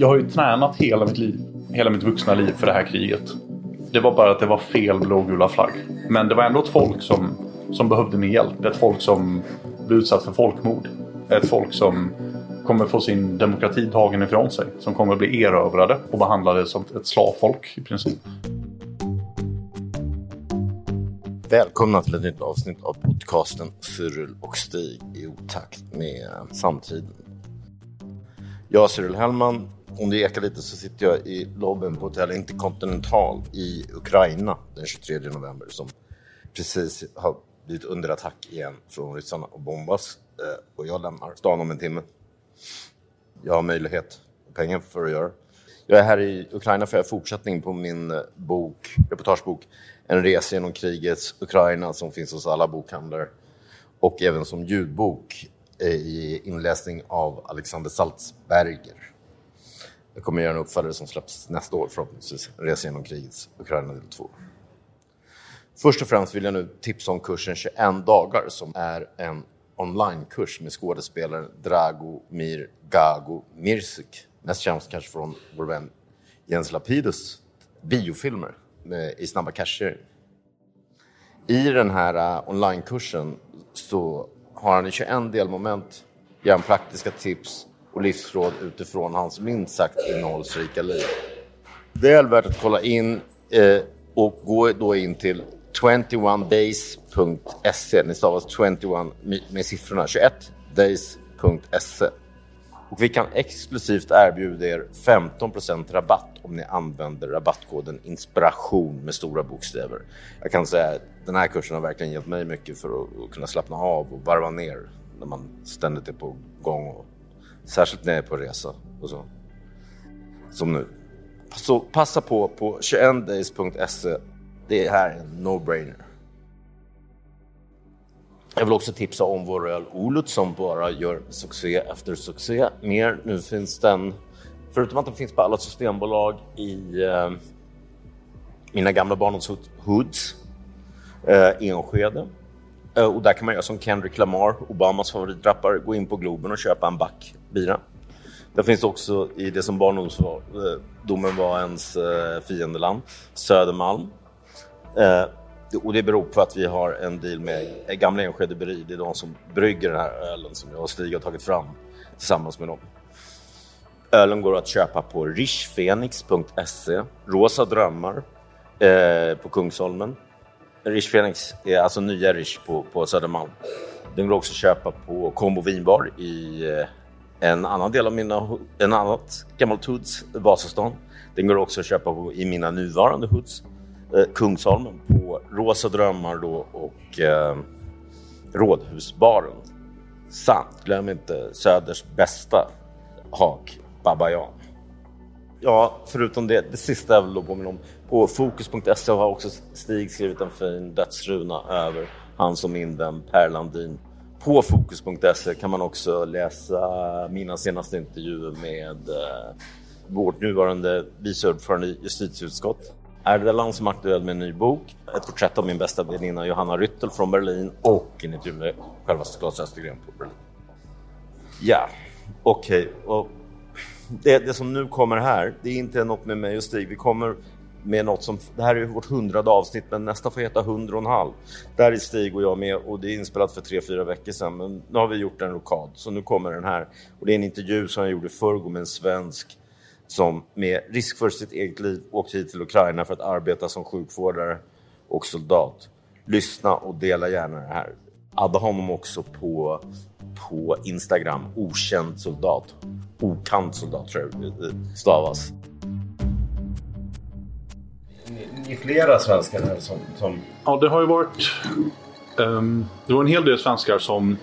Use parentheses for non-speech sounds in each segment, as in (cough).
Jag har ju tränat hela mitt liv, hela mitt vuxna liv för det här kriget. Det var bara att det var fel blågula flagg. Men det var ändå ett folk som, som behövde min hjälp. Ett folk som blev utsatt för folkmord. Ett folk som kommer få sin demokrati tagen ifrån sig. Som kommer bli erövrade och behandlade som ett slavfolk i princip. Välkomna till ett nytt avsnitt av podcasten Cyril och Stig i otakt med samtiden. Jag är Cyril Hellman. Om det ekar lite så sitter jag i lobbyn på Hotell Intercontinental i Ukraina den 23 november som precis har blivit under attack igen från ryssarna och bombas. Eh, och jag lämnar stan om en timme. Jag har möjlighet och pengar för att göra. Jag är här i Ukraina för att fortsättning på min eh, bok, reportagebok En resa genom krigets Ukraina som finns hos alla bokhandlare och även som ljudbok eh, i inläsning av Alexander Salzberger. Jag kommer göra en uppföljare som släpps nästa år förhoppningsvis, resa genom krigets Ukraina del 2. Först och främst vill jag nu tipsa om kursen 21 dagar som är en onlinekurs med skådespelaren Drago Mir Gago Mirsik. Mest känd kanske från vår vän Jens Lapidus biofilmer med, i Snabba cash I den här äh, onlinekursen så har han i 21 delmoment ger han praktiska tips och livsråd utifrån hans minst sagt innehållsrika liv. Väl värt att kolla in eh, och gå då in till 21days.se. Ni stavas 21 med siffrorna 21 days.se. Och vi kan exklusivt erbjuda er 15% rabatt om ni använder rabattkoden inspiration med stora bokstäver. Jag kan säga att den här kursen har verkligen gett mig mycket för att, kunna slappna av och varva ner när man ständigt är på gång. Och, särskilt när jag är på resa och så. Som nu. Så passa på på 21days.se. Det här är en no-brainer. Jag vill också tipsa om vår öl Olut som bara gör succé efter succé. Mer, nu finns den, förutom att den finns på alla systembolag i eh, mina gamla barndomshoods, eh, Enskede. Eh, och där kan man göra som Kendrick Lamar, Obamas favoritrappare, gå in på Globen och köpa en back bira. Det finns också i det som barndomsdomen eh, var ens eh, fiendeland, Södermalm. Och det beror på att vi har en deal med Gamla Enskede Bryggeri. Det är de som brygger den här ölen som jag och Stig har tagit fram tillsammans med dem. Ölen går att köpa på richfenix.se, Rosa drömmar eh, på Kungsholmen. Rich Fenix alltså nya Rich på, på Södermalm. Den går också att köpa på Combo Vinbar i eh, en annan del av mina, en annat gammalt hoods, Vasastan. Den går också att köpa på, i mina nuvarande hoods, eh, Kungsholmen, på Rosa Drömmar då och eh, Rådhusbaren. Samt, glöm inte Söders bästa hak, Babajan. Ja, förutom det, det sista jag vill påminna om. På fokus.se har också Stig skrivit en fin dödsruna över han som min vän Per Landin. På fokus.se kan man också läsa mina senaste intervjuer med eh, vårt nuvarande vice ordförande i justitieutskott. Erdelan som är aktuell med en ny bok, ett porträtt av min bästa väninna Johanna Ryttel från Berlin och en intervju med självaste Claes Östergren på Berlin. Ja, okej. Okay det, det, som nu kommer här, det är inte något med mig och Stig. Vi kommer med något som, det här är vårt hundrade avsnitt, men nästa får heta hundra och en halv. Där är Stig och jag med och det är inspelat för tre, fyra veckor sedan, men nu har vi gjort en rokad, så nu kommer den här. Och det är en intervju som jag gjorde förrgår med en svensk som med risk för sitt eget liv åkte hit till Ukraina för att arbeta som sjukvårdare och soldat. Lyssna och dela gärna det här. Adda honom också på, på Instagram, okänd soldat. Okant soldat tror jag det stavas. Är flera svenskar här som, som... Ja, det har ju varit... Um, det var en hel del svenskar som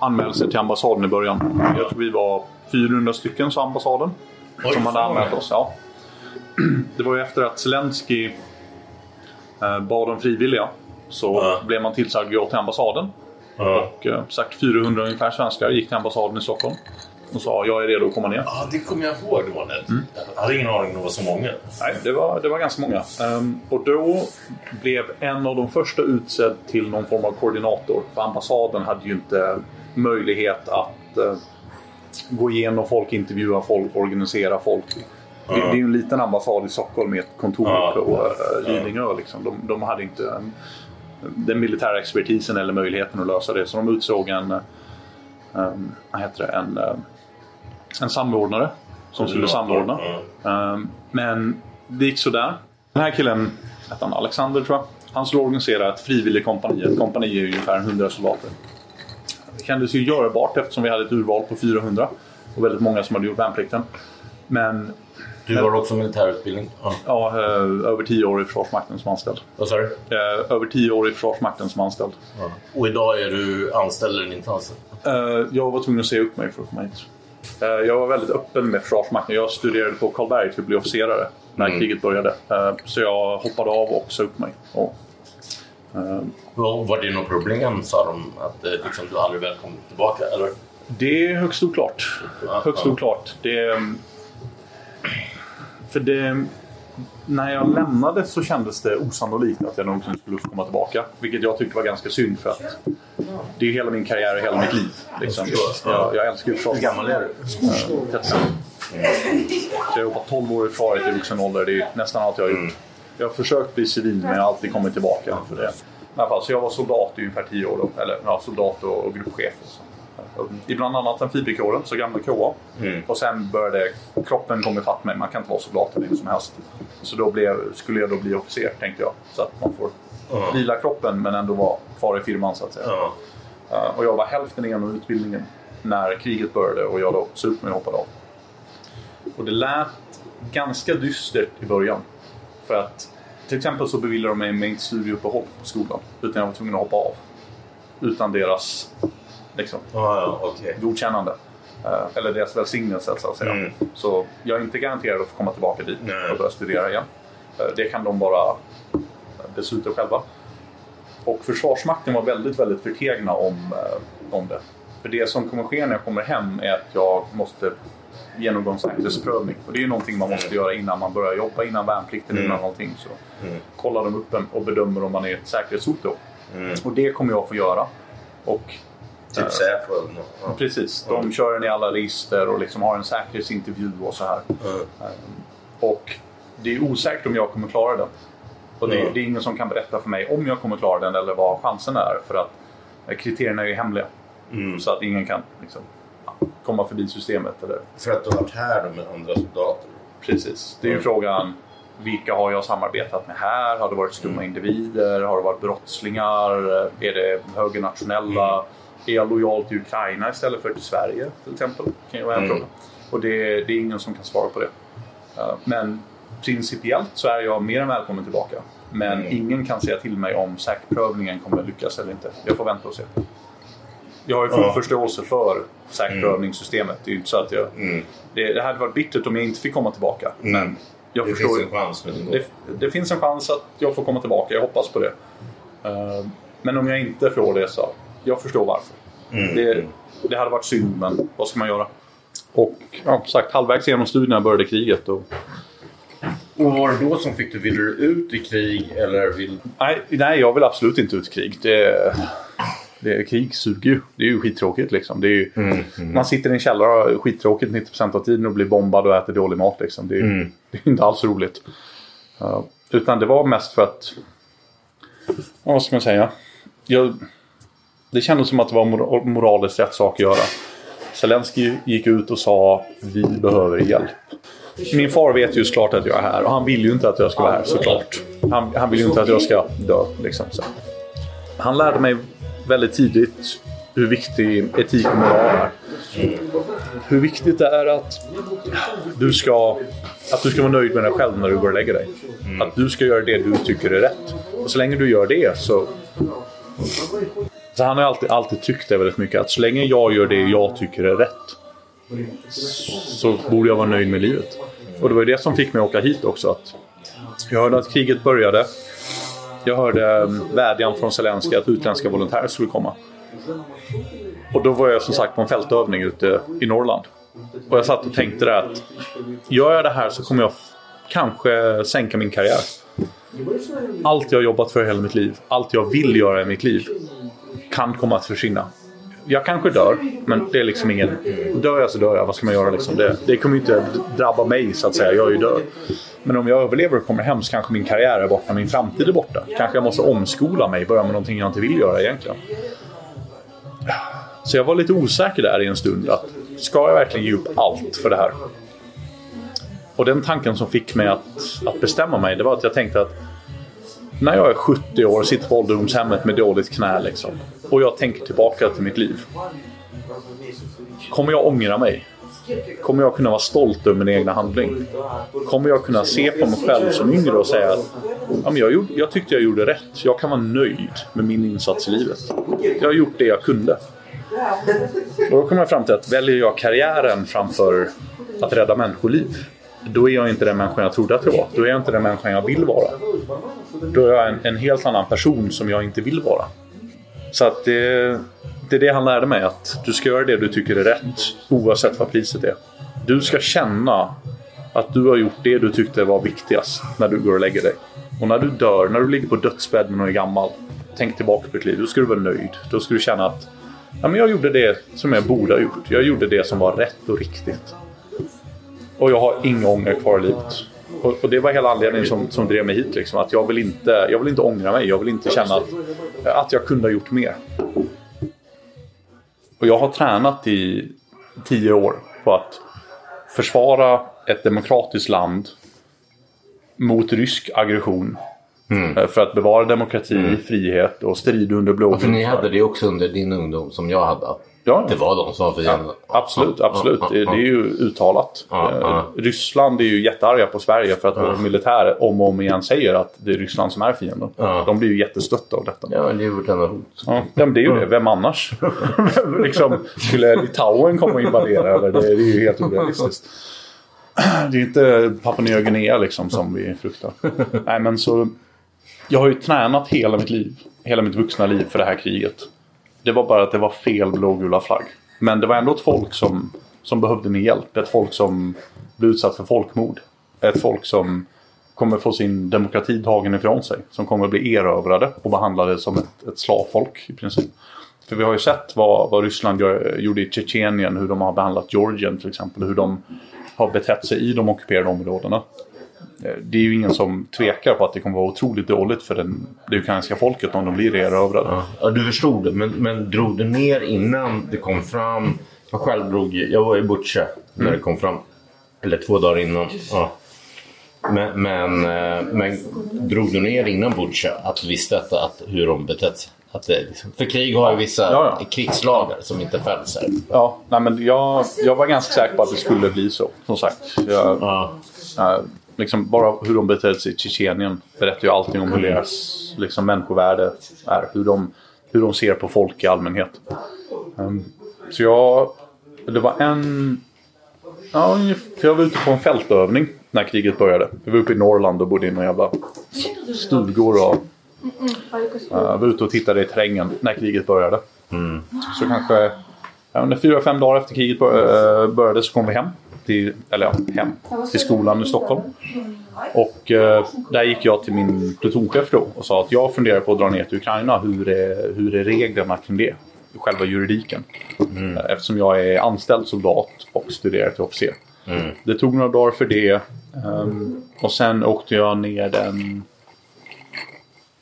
anmälelser till ambassaden i början. Jag tror vi var 400 stycken sa ambassaden. Oj, som hade anmält oss. Ja. Det var ju efter att Zelensky eh, bad om frivilliga. Så Ja. blev man tillsagd att gå till ambassaden. Ja. Och eh, sagt 400 ungefär svenskar gick till ambassaden i Stockholm. Och sa jag är redo att komma ner. Ja, det kommer jag ihåg. Det var det. Jag hade ingen aning om det var så många. Nej, det var, det var ganska många. Ehm, och då blev en av de första utsedd till någon form av koordinator. För ambassaden hade ju inte möjlighet att eh, gå igenom folk, intervjua folk, organisera folk. Det, det är ju en liten ambassad i Stockholm med ett kontor Ja. på uh, Lidingö. Liksom. De, de hade inte um, den militära expertisen eller möjligheten att lösa det. Så de utsåg en, um, vad heter det, en, um, en samordnare som skulle samordna. Um, men det gick sådär. Den här killen, hette han Alexander tror jag. Han skulle organisera ett frivilligkompani. Ett kompani är ungefär 100 soldater. Det kändes ju görbart eftersom vi hade ett urval på 400. Och väldigt många som hade gjort värnplikten. Men Du har också militärutbildning? Ja. ja, eh, över 10 år i Försvarsmakten som anställd. Vad sa du? Eh, Över 10 år i Försvarsmakten som anställd. Ja. Och idag är du anställd eller inte anställd? Eh, Jag var tvungen att säga upp mig för att komma hit. Eh, Jag var väldigt öppen med Försvarsmakten. Jag studerade på Karlberg till att bli officerare när Mm. kriget började. Eh, Så jag hoppade av och sa upp mig. Och, eh, Var det något problem, sa de? Att liksom, du aldrig välkommen tillbaka? Eller? Det är högst oklart. Högst oklart. Det, för det, när jag lämnade så kändes det osannolikt att jag någonsin skulle få komma tillbaka. Vilket jag tyckte var ganska synd för att det är hela min karriär och hela mitt liv. Liksom. Jag, jag älskar ju. Hur gammal är du? 35. Så jag har jobbat 12 år i försvaret i vuxen ålder. Det är nästan allt jag har gjort. Jag har försökt bli civil men jag har alltid kommit tillbaka för det. I alla fall, så jag var soldat i ungefär 10 år. Då. Eller ja, soldat och, och gruppchef. Och så. I bland annat amfibiekåren, så gamla KA. Och sen började kroppen komma ifatt mig. Man kan inte vara soldat hur länge som helst. Så då blev, skulle jag då bli officer tänkte jag. Så att man får Ja. vila kroppen men ändå vara kvar i firman så att säga. Ja. Uh, och jag var hälften igenom utbildningen när kriget började och jag då sa upp mig och hoppade av. Och det lät ganska dystert i början. För att till exempel så beviljade de mig mig inte studieuppehåll på skolan. Utan jag var tvungen att hoppa av. Utan deras liksom, ja, okej. godkännande. Eh, eller deras välsignelse så att säga. Mm. Så jag är inte garanterad att få komma tillbaka dit Nej. och börja studera igen. Eh, det kan de bara besluta själva. Och Försvarsmakten var väldigt, väldigt förtegna om, eh, om det. För det som kommer ske när jag kommer hem är att jag måste genomgå en säkerhetsprövning. Och det är ju någonting man måste göra innan man börjar jobba, innan värnplikten, innan någonting. Så kollar de upp en och bedömer om man är ett säkerhetshot då. Och det kommer jag få göra. Och Typ Säpo. Ja. Precis. De kör den i alla register och liksom har en säkerhetsintervju och så här. Ja. Och det är osäkert om jag kommer klara den. Och det, Ja. det är ingen som kan berätta för mig om jag kommer klara den eller vad chansen är. För att kriterierna är ju hemliga. Mm. Så att ingen kan liksom, komma förbi systemet. Eller, För att du har varit här då med andra soldater? precis. Det är ju Mm. frågan vilka har jag samarbetat med här? Har det varit skumma individer? Har det varit brottslingar? Är det högernationella? Är jag lojal till Ukraina istället för till Sverige till exempel? kan ju vara en Mm. fråga. Och det, det är ingen som kan svara på det. Uh, Men principiellt så är jag mer än välkommen tillbaka. Men Mm. ingen kan säga till mig om säkerprövningen kommer att lyckas eller inte. Jag får vänta och se. Jag har ju full Ja. förståelse för säkerprövningssystemet. Det är ju inte så att jag... Mm. Det, det hade varit bittert om jag inte fick komma tillbaka. Men jag Det förstår finns ju- en chans det, det finns en chans att jag får komma tillbaka. Jag hoppas på det. Eh, men om jag inte får det så jag förstår varför. Mm. Det, det hade varit synd, men vad ska man göra? Och ja, som sagt, halvvägs genom studierna började kriget. Och, Och var det då som fick dig? Ville du ut i krig eller vill... nej, nej, jag vill absolut inte ut i krig. Det, det, krig suger ju. Det är ju skittråkigt. Liksom. Det är ju, Man sitter i en källare och har skittråkigt 90% av tiden och blir bombad och äter dålig mat. Liksom. Det, är, Mm. det är inte alls roligt. Uh, utan det var mest för att... Vad ska man säga? Jag, det kändes som att det var mor- moraliskt rätt sak att göra. Zelensky gick ut och sa vi behöver hjälp. Min far vet ju såklart att jag är här och han vill ju inte att jag ska vara här såklart. Han, han vill ju inte att jag ska dö. Liksom, så. Han lärde mig väldigt tidigt hur viktig etik och moral är. Hur viktigt det är att du ska, att du ska vara nöjd med dig själv när du går och lägger dig. Att du ska göra det du tycker är rätt. Och så länge du gör det så så han har alltid, alltid tyckt det väldigt mycket. Att så länge jag gör det jag tycker är rätt. Så borde jag vara nöjd med livet. Och det var ju det som fick mig att åka hit också. Att jag hörde att kriget började. Jag hörde mm, vädjan från Zelenskyj att utländska volontärer skulle komma. Och då var jag som sagt på en fältövning ute i Norrland. Och jag satt och tänkte där att gör jag det här så kommer jag kanske sänka min karriär. Allt jag har jobbat för hela mitt liv, allt jag vill göra i mitt liv kan komma att försvinna. Jag kanske dör, men det är liksom ingen... Dör jag så dör jag. Vad ska man göra liksom? Det, det kommer ju inte drabba mig så att säga. Jag är ju död. Men om jag överlever och kommer hem så kanske min karriär är borta, min framtid är borta. Kanske jag måste omskola mig, börja med någonting jag inte vill göra egentligen. Så jag var lite osäker där i en stund. att Ska jag verkligen ge upp allt för det här? Och den tanken som fick mig att, att bestämma mig, det var att jag tänkte att när jag är 70 år och sitter på ålderdomshemmet med dåligt knä liksom, och jag tänker tillbaka till mitt liv. Kommer jag ångra mig? Kommer jag kunna vara stolt över min egna handling? Kommer jag kunna se på mig själv som yngre och säga att ja, men jag, gjorde, jag tyckte jag gjorde rätt. Jag kan vara nöjd med min insats i livet. Jag har gjort det jag kunde. Och då kommer jag fram till att väljer jag karriären framför att rädda människoliv då är jag inte den människan jag trodde att jag var. Då är jag inte den människan jag vill vara. Då är jag en, en helt annan person som jag inte vill vara. Så att det, det är det han lärde mig. Att du ska göra det du tycker är rätt oavsett vad priset är. Du ska känna att du har gjort det du tyckte var viktigast när du går och lägger dig. Och när du dör, när du ligger på dödsbädden och är gammal. Tänk tillbaka på ditt liv. Då ska du vara nöjd. Då ska du känna att ja, men jag gjorde det som jag borde ha gjort. Jag gjorde det som var rätt och riktigt. Och jag har inga ånger kvar i livet. Och, och, det var hela anledningen som, som drev mig hit. Liksom, att jag vill, inte, jag vill inte ångra mig. Jag vill inte känna att, att jag kunde ha gjort mer. Och jag har tränat i tio år på att försvara ett demokratiskt land mot rysk aggression. Mm. För att bevara demokrati, mm. frihet och strid under blå ja, För ni hade det också under din ungdom som jag hade. Ja. Det var de som var fiender? Ja, absolut, absolut. Det, det, är ju uttalat. Eh, Ryssland är ju jättearga på Sverige för att vår militär om och om igen säger att det är Ryssland som är fienden. De blir ju jättestötta av detta. Ja, det är ju vårt enda hot. Ja, men det är ju det. Vem annars? (laughs) liksom, skulle Litauen komma och invadera? Eller? Det, är ju helt orealistiskt. Det är inte Papua Nya Guinea liksom som vi fruktar. Nej, men så... Jag har ju tränat hela mitt liv. Hela mitt vuxna liv för det här kriget. Det var bara att det var fel blågula flagg. Men det var ändå ett folk som, som behövde min hjälp. Ett folk som blev utsatt för folkmord. Ett folk som kommer få sin demokrati tagen ifrån sig. Som kommer bli erövrade och behandlade som ett, ett slavfolk i princip. För vi har ju sett vad, vad Ryssland gör, gjorde i Tjetjenien, hur de har behandlat Georgien till exempel. Hur de har betett sig i de ockuperade områdena. Eh, det är ju ingen som tvekar på att det kommer vara otroligt dåligt för den, det ukrainska folket om de blir erövrade. Ja, ja, du förstod det. Men, men drog du ner innan det kom fram? Jag själv drog Jag var i Butja när mm. det kom fram. Eller två dagar innan. Ja. Men, men, eh, men drog du ner innan Butja att du visste att, att, hur de betett sig? Att det, liksom- för krig har ju vissa ja, ja. krigslagar som inte följs här. Ja, nej, men jag, jag var ganska säker på att det skulle bli så. Som sagt. Jag, ja. jag, liksom bara hur de betedde sig i Tjetjenien berättar ju allting om hur mm. deras liksom, människovärde är. Hur de, hur de ser på folk i allmänhet. Um, så jag... Det var en... Ja, jag var ute på en fältövning när kriget började. Jag var uppe i Norrland och bodde i några jävla stugor och uh, var ute och tittade i terrängen när kriget började. Mm. Så kanske ja, fyra, fem dagar efter kriget började så kom vi hem till, eller ja, hem till skolan i Stockholm. Och eh, där gick jag till min plutonchef då och sa att jag funderar på att dra ner till Ukraina. Hur är, hur är reglerna kring det? Själva juridiken. Mm. Eftersom jag är anställd soldat och studerar till officer. Mm. Det tog några dagar för det. Um, och sen åkte jag ner den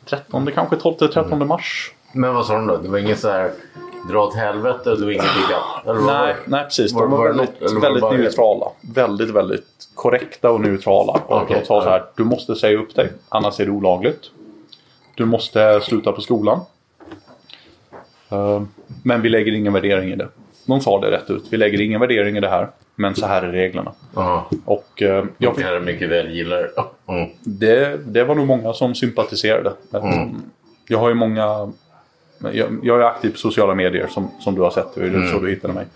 13, kanske 12-13 mm. mars. Men vad sa de då? Det var inget så här dra åt helvete och du inget bygga? Nej, nej, precis. De var, var väldigt, något, väldigt var neutrala. Väldigt, väldigt korrekta och neutrala. Och okay. de sa så här, du måste säga upp dig, annars är det olagligt. Du måste sluta på skolan. Uh, men vi lägger ingen värdering i det. De sa det rätt ut. Vi lägger ingen värdering i det här. Men så här är reglerna. Aha. Och, uh, jag kan mycket väl gilla det. Mm. det. Det var nog många som sympatiserade. Mm. Jag har ju många Jag, jag är aktiv på sociala medier som, som du har sett. Det är mm. så du hittade mig.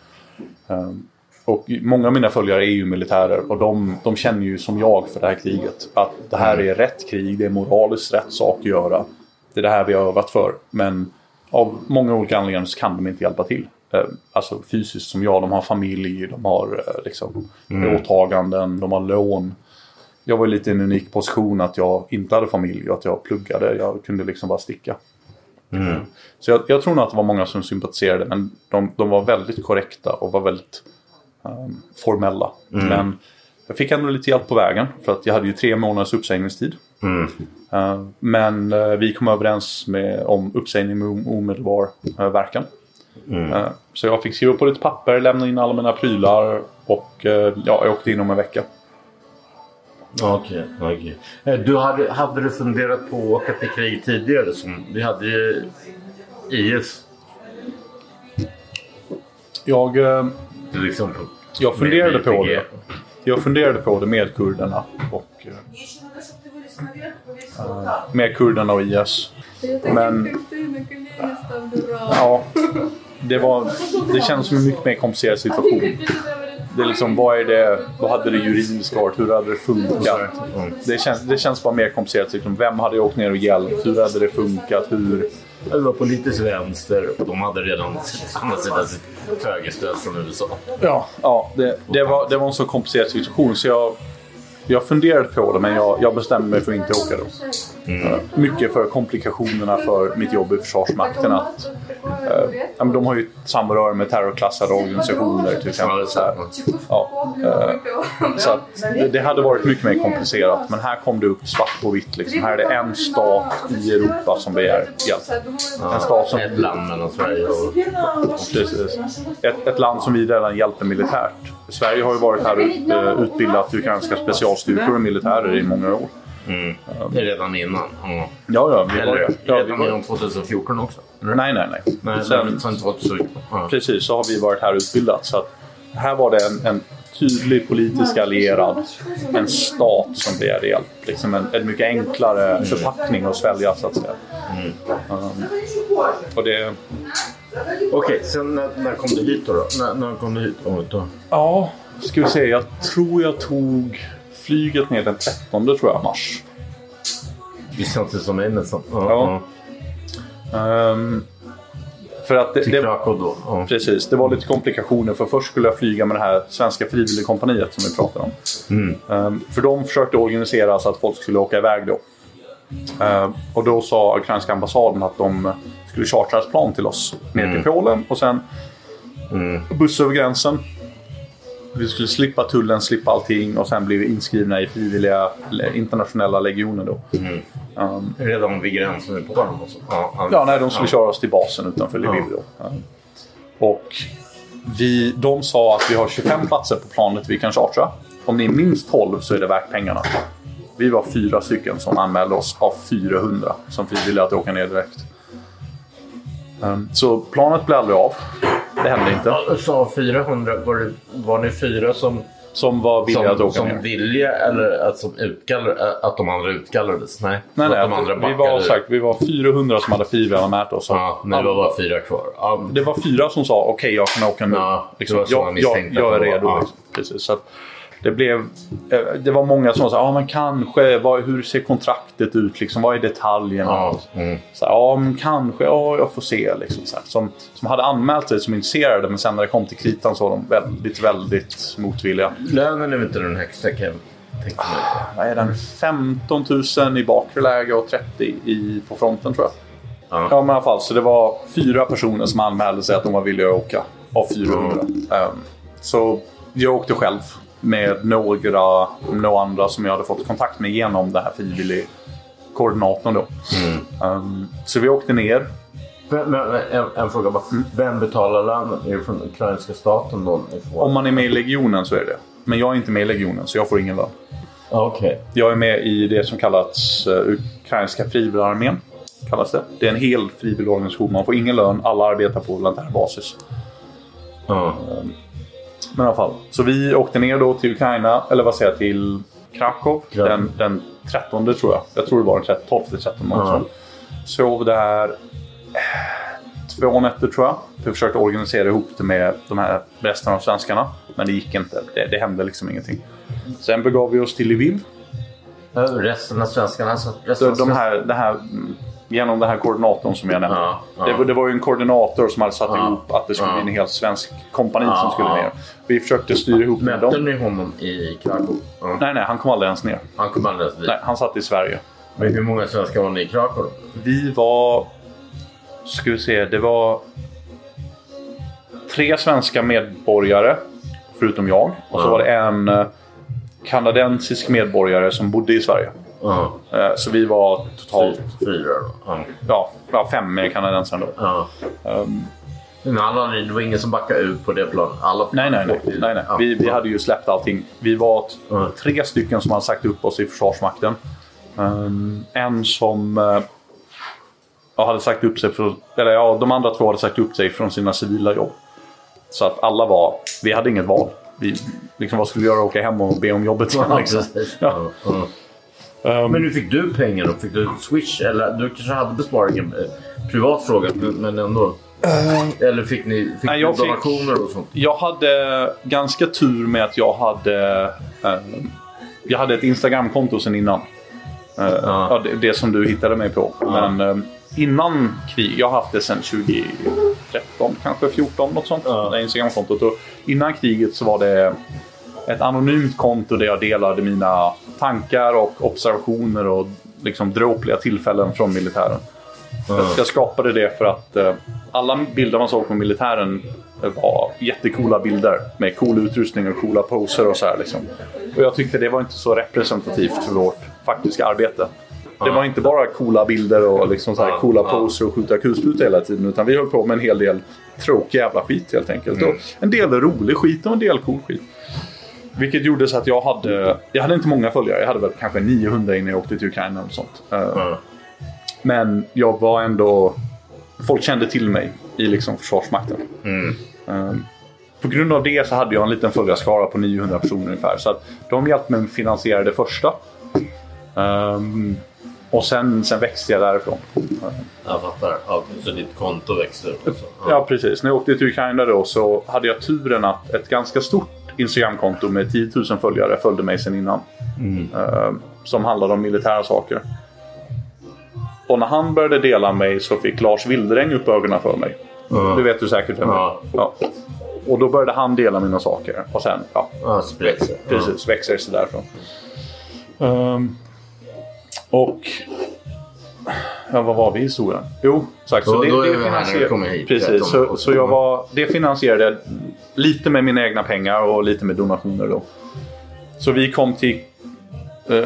Um, och många av mina följare är ju militärer och de, de känner ju som jag för det här kriget. Att det här är rätt krig, det är moraliskt rätt sak att göra. Det är det här vi har övat för. Men av många olika anledningar så kan de inte hjälpa till. Eh, alltså fysiskt som jag, de har familj, de har eh, liksom, mm. åtaganden, de har lån. Jag var lite i en unik position att jag inte hade familj och att jag pluggade. Jag kunde liksom bara sticka. Mm. Så jag, jag, tror nog att det var många som sympatiserade men de, de var väldigt korrekta och var väldigt um, formella. Mm. Men jag fick ändå lite hjälp på vägen för att jag hade ju tre månaders uppsägningstid. Mm. Uh, men uh, vi kom överens med, om uppsägning med omedelbar uh, verkan. Mm. så jag fick skriva på lite papper, lämna in alla mina prylar och ja, jag åkte in om en vecka. Okej. Okay, okay. Du hade, hade du funderat på att åka till krig tidigare? Som, vi hade ju IS. Jag... Till exempel. Jag funderade på det. Jag funderade på det med kurderna och... Uh, med kurderna och IS. Men... Ja. Det, var, det känns som en mycket mer komplicerad situation. (laughs) Det är liksom, vad är det, vad hade det juridiska varit? Hur hade det funkat? Det, känns, det känns bara mer komplicerat. Liksom, vem hade åkt ner och hjälpt? Hur hade det funkat? Hur, det var politiskt vänster och de hade redan andra sidan sitt högerstöd från USA. Ja, ja det, det, var, det var en så komplicerad situation så jag, jag funderade på det men jag, jag bestämde mig för att inte åka då. Mm. Mycket för komplikationerna för mitt jobb i Försvarsmakten. Att, eh, de har ju samröre med terrorklassade organisationer till exempel. Så, här. Ja, eh, så att, det hade varit mycket mer komplicerat. Men här kom det upp svart på vitt. Liksom. Här är det en stat i Europa som begär hjälp. En stat som... Ett land mellan Sverige och... Precis. Ett, ett land som vi redan hjälper militärt. Sverige har ju varit här och eh, utbildat ukrainska specialstyrkor och militärer i många år. Mm. Det är redan innan? Mm. Ja, ja. Vi Eller var, ja, redan innan 2014 också? Nej, nej, nej. nej sen, sen 2014. Ja. Precis, så har vi varit här utbildat. Så att här var det en, en tydlig politisk allierad. En stat som begärde hjälp. Liksom en, en mycket enklare mm. förpackning att svälja så att säga. Mm. Um, och det... Okej, okay, sen när, när, kom du hit då? då? När, när kom du hit? Då? Ja, ska vi se. Jag tror jag tog flyget ner den 13 tror jag mars. Det känns som en nästan. Ja. Um, för att det, det, då. Ja. Precis, det var lite komplikationer. För först skulle jag flyga med det här svenska frivilligkompaniet som vi pratade om. Mm. Um, för de försökte organisera så att folk skulle åka iväg då. Uh, och då sa ukrainska ambassaden att de skulle chartra ett plan till oss ner till mm. Polen och sen mm. buss över gränsen. Vi skulle slippa tullen, slippa allting och sen bli inskrivna i frivilliga internationella legioner då. Mm. Um, Redan vid gränsen med Polen? Ja, ja, nej, de skulle ja. köra oss till basen utanför Lviv då. Um, och vi, de sa att vi har 25 platser på planet vi kan chartra. Om ni är minst 12 så är det värt pengarna. Vi var fyra stycken som anmälde oss av 400 som frivilliga att åka ner direkt. Um, så planet blev aldrig av. Det hände inte. Sa 400. Var, det, var ni fyra som som var villiga som, att åka som ner. Som villiga eller att, som utkallade, att de andra utkallades? Nej, nej, nej de andra vi, var, sagt, vi var 400 som hade frivilliga mätt oss. Ja, men det var bara fyra kvar. Ja. Det var fyra som sa okej, okay, jag kan åka nu. Ja, liksom, jag, jag, jag, är redo. Ja. Liksom. Precis, så att, det, blev, eh, det var många som sa ah, men kanske, vad, hur ser kontraktet ut? Liksom, vad är detaljerna? Ja, mm. så ja, men kanske, ja, jag får se. Liksom, så här. Som, som hade anmält sig som intresserade men sen när det kom till kritan så var de väldigt, väldigt motvilliga. Lönen är inte den högsta Kevin? Ah, vad är den? 15 000 i bakre läge och 30 i, på fronten tror jag. Ja. ja, men i alla fall. Så det var fyra personer som anmälde sig att de var villiga att åka av 400. Mm. Um, så jag åkte själv med några, några andra som jag hade fått kontakt med genom det här frivilligkoordinatorn då. Mm. Um, så vi åkte ner. Men, en, en, fråga bara. Mm. Vem betalar lönen? Är det från ukrainska staten då? Om man är med i legionen så är det. Men jag är inte med i legionen så jag får ingen lön. Okay. Jag är med i det som kallas uh, Ukrainska frivilligarmén. Kallas det. det är en hel frivilligorganisation. Man får ingen lön. Alla arbetar på volontär basis. Mm. Um, men i alla fall. Så vi åkte ner då till Ukraina, eller vad säger jag, till Krakow. Ja. Den, den 13 tror jag. Jag tror det var den 12-13 också. Mm. Sov där. två nätter tror jag. Vi försökte organisera ihop det med de här resten av svenskarna. Men det gick inte. Det, det hände liksom ingenting. Sen begav vi oss till Lviv. Resten av svenskarna. Så resten de svenskarna- här, det här, genom den här koordinatorn som jag nämnde. Ja, ja. Det, var- det var ju en koordinator som hade satt Ja, ihop att det skulle bli en hel svensk kompani som skulle ner. Vi försökte styra ihop med Mötte dem. ni honom i Krakow? Nej, nej, han kom aldrig ens ner. Han kom alldeles dit. Nej, han satt i Sverige. Men hur många svenskar var ni i Krakow då? Vi var... Ska vi se, det var... Tre svenska medborgare, förutom jag. Och så var det en eh, kanadensisk medborgare som bodde i Sverige. Eh, Så vi var totalt Fyra då? Ja. ja, fem med kanadensaren då. Ehm, Men alla, det var ingen som backade ut på det planet? Alla Nej, nej, nej. nej, nej. Vi, vi hade ju släppt allting. Vi var tre stycken som hade sagt upp oss i Försvarsmakten. Ehm, en som ja, hade sagt upp sig för, eller ja, de andra två hade sagt upp sig från sina civila jobb. Så att alla var, vi hade inget val. Vi, liksom, vad skulle vi göra? Åka hem och be om jobbet sen? (laughs) Liksom. Ja. Ehm, Men hur fick du pengar då? Fick du Swish? Eller du kanske hade besparingen? eh, Privat fråga, men, ändå. Eller fick ni fick nej, ni jag fick- donationer och sånt? Jag hade ganska tur med att jag hade eh, Jag hade ett Instagramkonto sen innan. Eh, ja. det, det som du hittade mig på. Men eh, innan krig, jag har haft det sedan 2013, kanske 14 något sånt. Här Instagramkontot. Och innan kriget så var det ett anonymt konto där jag delade mina tankar och observationer och liksom dråpliga tillfällen från militären. Jag- Jag skapade det för att eh, alla bilder man såg på militären eh, var jättecoola bilder med cool utrustning och coola poser och så här. Liksom. Och jag tyckte det var inte så representativt för vårt faktiska arbete. Det var inte bara coola bilder och liksom så här coola poser och skjuta kulspruta hela tiden. Utan vi höll på med en hel del tråkig jävla skit helt enkelt. Och en del rolig skit och en del cool skit. Vilket gjorde så att jag hade, jag hade inte många följare. Jag hade väl kanske 900 innan jag åkte till Ukraina och sånt. Ja. men jag var ändå... Folk kände till mig i liksom Försvarsmakten. Mm. Ehm, på grund av det så hade jag en liten följarskara på 900 personer ungefär. Så att de hjälpte mig att finansiera det första. Ehm, och sen, sen växte jag därifrån. Jag fattar. Ja, så ditt konto och så. Ja, precis. När jag åkte till Ukraina då så hade jag turen att ett ganska stort Instagramkonto med 10 000 följare följde mig sen innan. Ehm, som handlade om militära saker. Och när han började dela mig så fick Lars Wilderäng upp ögonen för mig. Ja. Det vet du säkert vem är. Ja. Och då började han dela mina saker. Och sen, ja, Ja, precis, växer det sig därifrån. Ehm, och... Ja, vad var vi i historien? Jo, exakt. Så Då- det, då det hit. Precis, så, så jag var, det finansierade lite med mina egna pengar och lite med donationer då. Så vi kom till eh,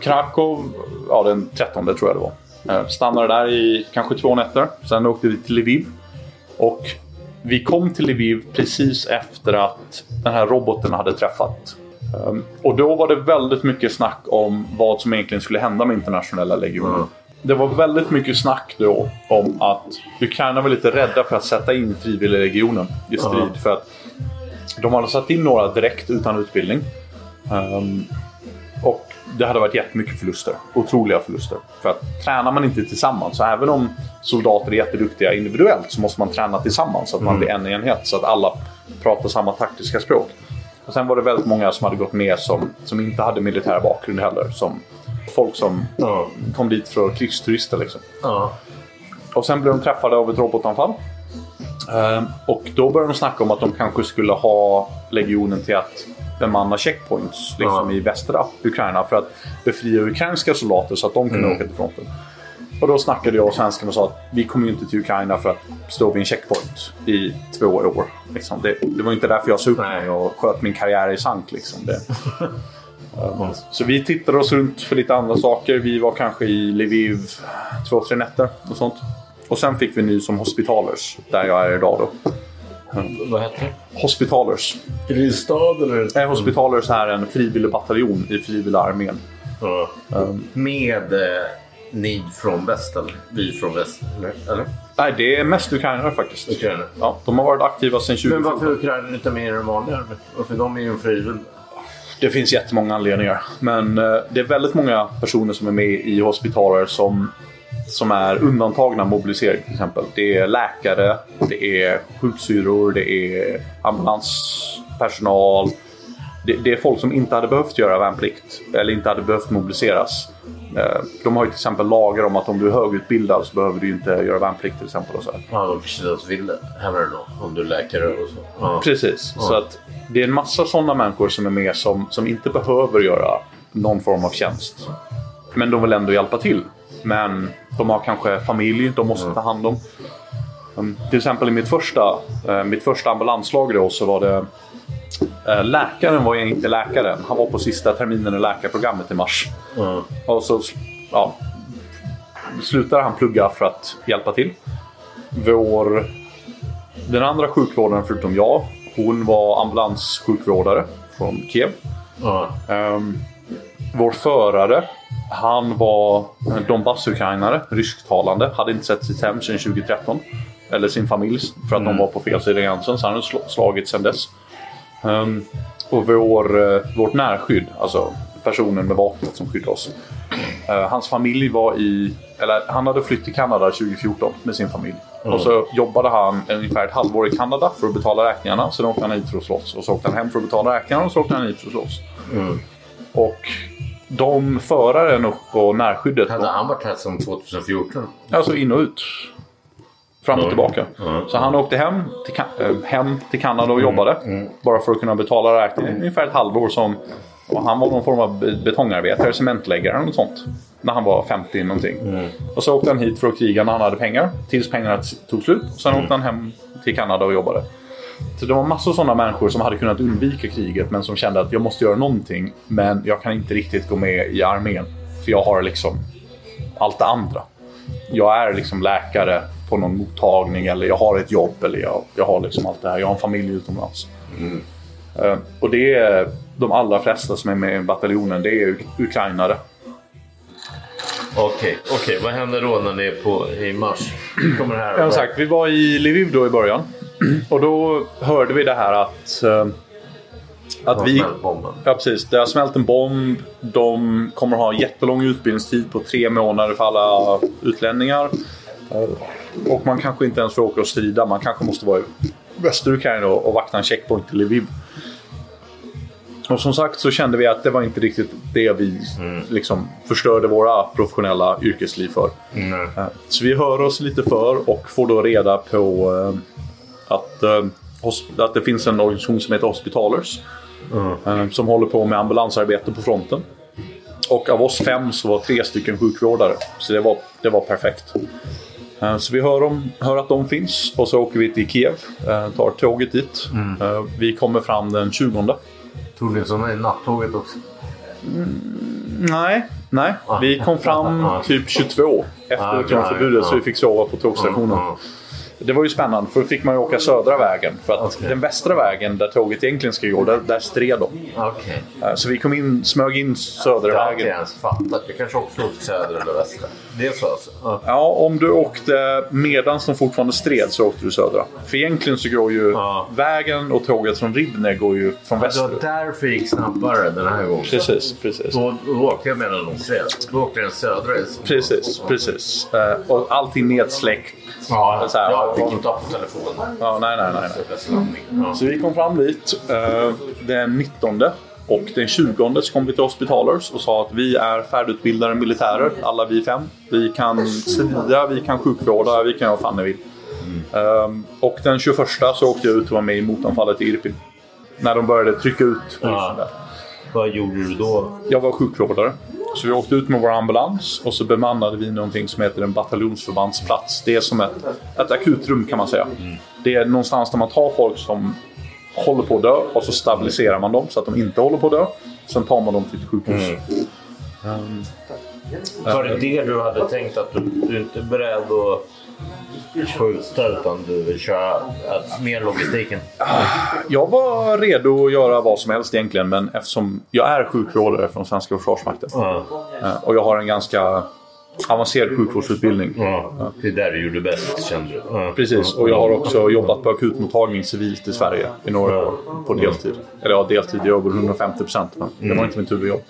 Krakow ja, den 13 tror jag det var. Eh, stannade där i kanske två nätter. Sen åkte vi till Lviv. Och vi kom till Lviv precis efter att den här roboten hade träffat. Um, och då var det väldigt mycket snack om vad som egentligen skulle hända med internationella legionen. Mm. Det var väldigt mycket snack då om att Ukraina var lite rädda för att sätta in frivilliglegionen i strid. Mm. För att de hade satt in några direkt utan utbildning. Um, och det hade varit jättemycket förluster. Otroliga förluster. För att tränar man inte tillsammans, så även om soldater är jätteduktiga individuellt så måste man träna tillsammans så att man blir en enhet. Så att alla pratar samma taktiska språk. Och sen var det väldigt många som hade gått med som, som inte hade militär bakgrund heller. Som folk som Ja. kom dit för krigsturister. Liksom. Ja. Och sen blev de träffade av ett robotanfall. Ehm, och då började de snacka om att de kanske skulle ha legionen till att bemanna checkpoints liksom Ja. i västra Ukraina för att befria ukrainska soldater så att de kunde åka till fronten. Och då snackade jag och svenskarna och sa att vi kommer ju inte till Ukraina för att stå vid en checkpoint i två år. Liksom. Det, det var inte därför jag sa upp Nej. mig och sköt min karriär i sank. Liksom. Det, (laughs) så vi tittade oss runt för lite andra saker. Vi var kanske i Lviv två, tre nätter och sånt. Och sen fick vi ny som Hospitalers, där jag är idag då. Vad heter det? Hospitalers. Är det en stad eller? Eh, Hospitalers är en frivillig bataljon i frivilliga armén. Ja. Um, Med eh, ni från väst eller? Vi från väst? Eller? nej, det är mest ukrainare faktiskt. Ukraina. Ja, de har varit aktiva sedan Men 2014. varför är Ukraina inte med i den vanliga? Varför de är ju en frivillig? Det finns jättemånga anledningar. Men eh, det är väldigt många personer som är med i Hospitaler som som är undantagna mobilisering till exempel. Det är läkare, det är sjuksyrror, det är ambulanspersonal. Det, det är folk som inte hade behövt göra värnplikt eller inte hade behövt mobiliseras. Eh, De har ju till exempel lagar om att om du är högutbildad så behöver du inte göra värnplikt till exempel. Och så här. Ja, de precis vill hellre då. Om du är läkare och så. Ja. Precis. Så att det är en massa sådana människor som är med som, som inte behöver göra någon form av tjänst. Men de vill ändå hjälpa till. Men de har kanske familj de måste ta hand om. Um, till exempel i mitt första, eh, mitt första ambulanslag då så var det Läkaren var ju inte läkaren. Han var på sista terminen i läkarprogrammet i mars. Ja. Och så ja, slutar han plugga för att hjälpa till. Vår, den andra sjukvårdaren förutom jag, hon var ambulanssjukvårdare från Kiev. Ja. Ehm, vår förare, han var Donbass-ukrainare, rysktalande. Hade inte sett sitt hem sedan 2013. Eller sin familj, för att de var på fel sida gränsen. Så han sl- slagit sedan dess. Ehm, och vår, eh, vårt närskydd, alltså personen med vapnet som skyddar oss. Eh, hans familj var i... Eller han hade flytt till Kanada 2014 med sin familj. Och så jobbade han ungefär ett halvår i Kanada för att betala räkningarna. Sen åkte han hit för att slåss. Och så åkte han hem för att betala räkningarna och så åkte han hit för att slåss. Och de föraren och, och närskyddet... Hade han varit här sedan 2014? Alltså in och ut. Fram och tillbaka. Så han åkte hem till, äh, hem till Kanada och jobbade. Bara för att kunna betala räkningen. Ungefär ett halvår som... Och han var någon form av be- betongarbetare, cementläggare eller något sånt. När han var 50 någonting. Och så åkte han hit för att kriga när han hade pengar. Tills pengarna tog slut. Sen åkte han hem till Kanada och jobbade. Så det var massor av sådana människor som hade kunnat undvika kriget men som kände att jag måste göra någonting. Men jag kan inte riktigt gå med i armén. För jag har liksom allt det andra. Jag är liksom läkare på någon mottagning eller jag har ett jobb eller jag, jag har liksom allt det här. Jag har en familj utomlands. Eh, och det är de allra flesta som är med i bataljonen, det är uk- ukrainare. Okej, okej. Vad händer då när ni är på, i mars? Kommer här? Som sagt, vi var i Lviv då i början. Och då hörde vi det här att... eh, att vi... Bomben. Ja, precis. Det har smält en bomb. De kommer ha en jättelång utbildningstid på tre månader för alla utlänningar. Och man kanske inte ens får åka och strida. Man kanske måste vara i Västerukraina och och vakta en checkpoint i Lviv. Och som sagt så kände vi att det var inte riktigt det vi liksom förstörde våra professionella yrkesliv för. Eh, Så vi hör oss lite för och får då reda på eh, att, eh, att det finns en organisation som heter Hospitalers. eh, Som håller på med ambulansarbete på fronten. Och av oss fem så var tre stycken sjukvårdare. Så det var, det var perfekt. Eh, Så vi hör, om, hör att de finns och så åker vi till Kiev. eh, Tar tåget dit. Eh, Vi kommer fram den 20. Tog ni i nattåget också? Nej, nej. Vi kom fram typ 22 Ah, efter reklamförbudet ja. så vi fick sova på tågstationen. Ja. Det var ju spännande för då fick man ju åka södra vägen. För att Okej. den västra vägen där tåget egentligen ska gå, där, där stred de. Okej. Eh, Så vi kom in, smög in södra Det har jag vägen. ens fattat. Vi kanske också åkte söder eller väster. Det är så alltså? Ja. Ja, om du åkte medan de fortfarande stred så åkte du södra. För egentligen så går ju Ja. vägen och tåget från Ribne går ju från Det väster. var därför det gick snabbare den här gången. Precis, precis. Då, då åkte jag medan de stred. Då åkte den södra. Precis, precis. Eh, Och allting nedsläckt. Ja, Så här, jag och- inte på telefonen. Ja, nej, nej, nej. nej. Ja. Så vi kom fram dit eh, den 19 och den 20 så kom vi till Hospitalers och sa att vi är färdigutbildade militärer, alla vi fem. Vi kan strida, vi kan sjukvårda, vi kan göra vad fan ni vill. Eh, och den 21 så åkte jag ut och var med i motanfallet i Irpin. När de började trycka ut. Ja. Vad gjorde du då? Jag var sjukvårdare. Så vi åkte ut med vår ambulans och så bemannade vi någonting som heter en bataljonsförbandsplats. Det är som ett, ett akutrum kan man säga. Det är någonstans där man tar folk som håller på att dö och så stabiliserar man dem så att de inte håller på att dö. Sen tar man dem till ett sjukhus. Var det det du hade tänkt att du, du inte är beredd att skjuta utan du vill köra att, mer logistiken? Jag var redo att göra vad som helst egentligen men eftersom jag är sjukvårdare från svenska försvarsmakten eh, och jag har en ganska avancerad sjukvårdsutbildning. ja. Det är där du gjorde bäst kände du? Ja. Precis, och jag har också jobbat på akutmottagning civilt i Sverige i några år på deltid. Eller ja, deltid, jag jobbar 150 procent men det var inte mitt huvudjobb.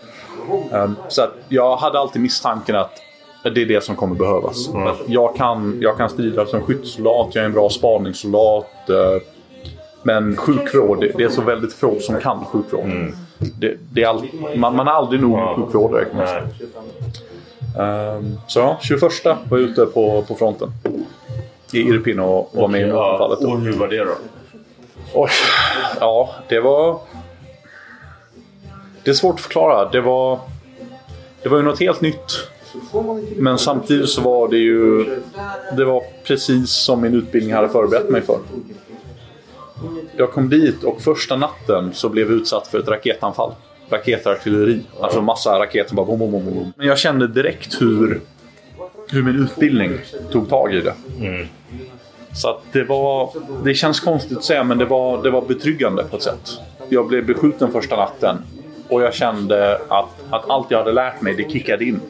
Um, så jag hade alltid misstanken att det är det som kommer behövas. Jag, kan, jag kan strida som skyttesoldat, jag är en bra spaningssoldat. eh, Men sjukvård, det, det är så väldigt få som kan sjukvård. Det, det är all, man, man är aldrig nog med sjukvårdare kan man säga. Ehm, så ja, 21 var jag ute på, på fronten. I Irpin och var med i anfallet. Och hur var det då? Oj, ja, det var... Det är svårt att förklara. Det var... Det var ju något helt nytt. Men samtidigt så var det ju... Det var precis som min utbildning hade förberett mig för. Jag kom dit och första natten så blev jag utsatt för ett raketanfall. Raketartilleri. Alltså massa raketer bara bom, bom, bom. Men jag kände direkt hur, hur min utbildning tog tag i det. Så att det var... Det känns konstigt att säga men det var, det var betryggande på ett sätt. Jag blev beskjuten första natten. Och jag kände att, att allt jag hade lärt mig, det kickade in.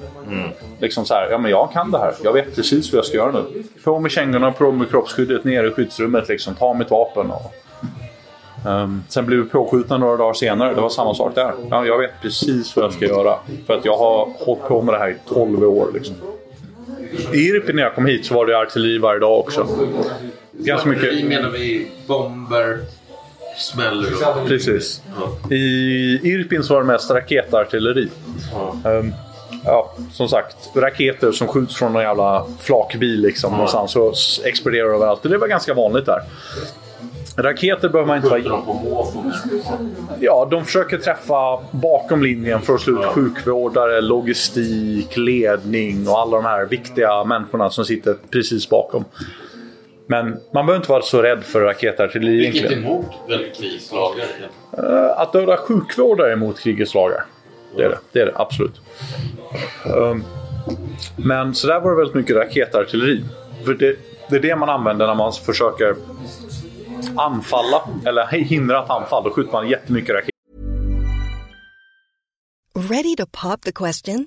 Liksom så här, ja men jag kan det här. Jag vet precis vad jag ska göra nu. På med kängorna, på med kroppsskyddet, ner i skyddsrummet, liksom, ta mitt vapen. Och, Um, sen blev vi påskjutna några dagar senare. Det var samma sak där. Ja, jag vet precis vad jag ska göra. För att jag har hållit på med det här i 12 år. Liksom. I Irpin när jag kom hit så var det artilleri varje dag också. Ganska Vi menar vi bomber, smäller och... Precis. I Irpin så var det mest raketartilleri. Ehm, ja, som sagt, raketer som skjuts från någon jävla flakbil liksom, någonstans och exploderar överallt. Det var ganska vanligt där. Raketer behöver man inte vara... Ja, de försöker träffa bakom linjen för att slå ut sjukvårdare, logistik, ledning och alla de här viktiga människorna som sitter precis bakom. Men man behöver inte vara så rädd för raketartilleri Vilket egentligen. emot väldigt krislagar. Eh, Att döda sjukvårdare mot krigets lagar. Det är det. Det är det absolut. Um, Men så där var det väldigt mycket raketartilleri. För det, det är det man använder när man försöker anfalla eller (laughs) hindra ett anfall. Då skjuter man jättemycket raketer. Ready to pop the question?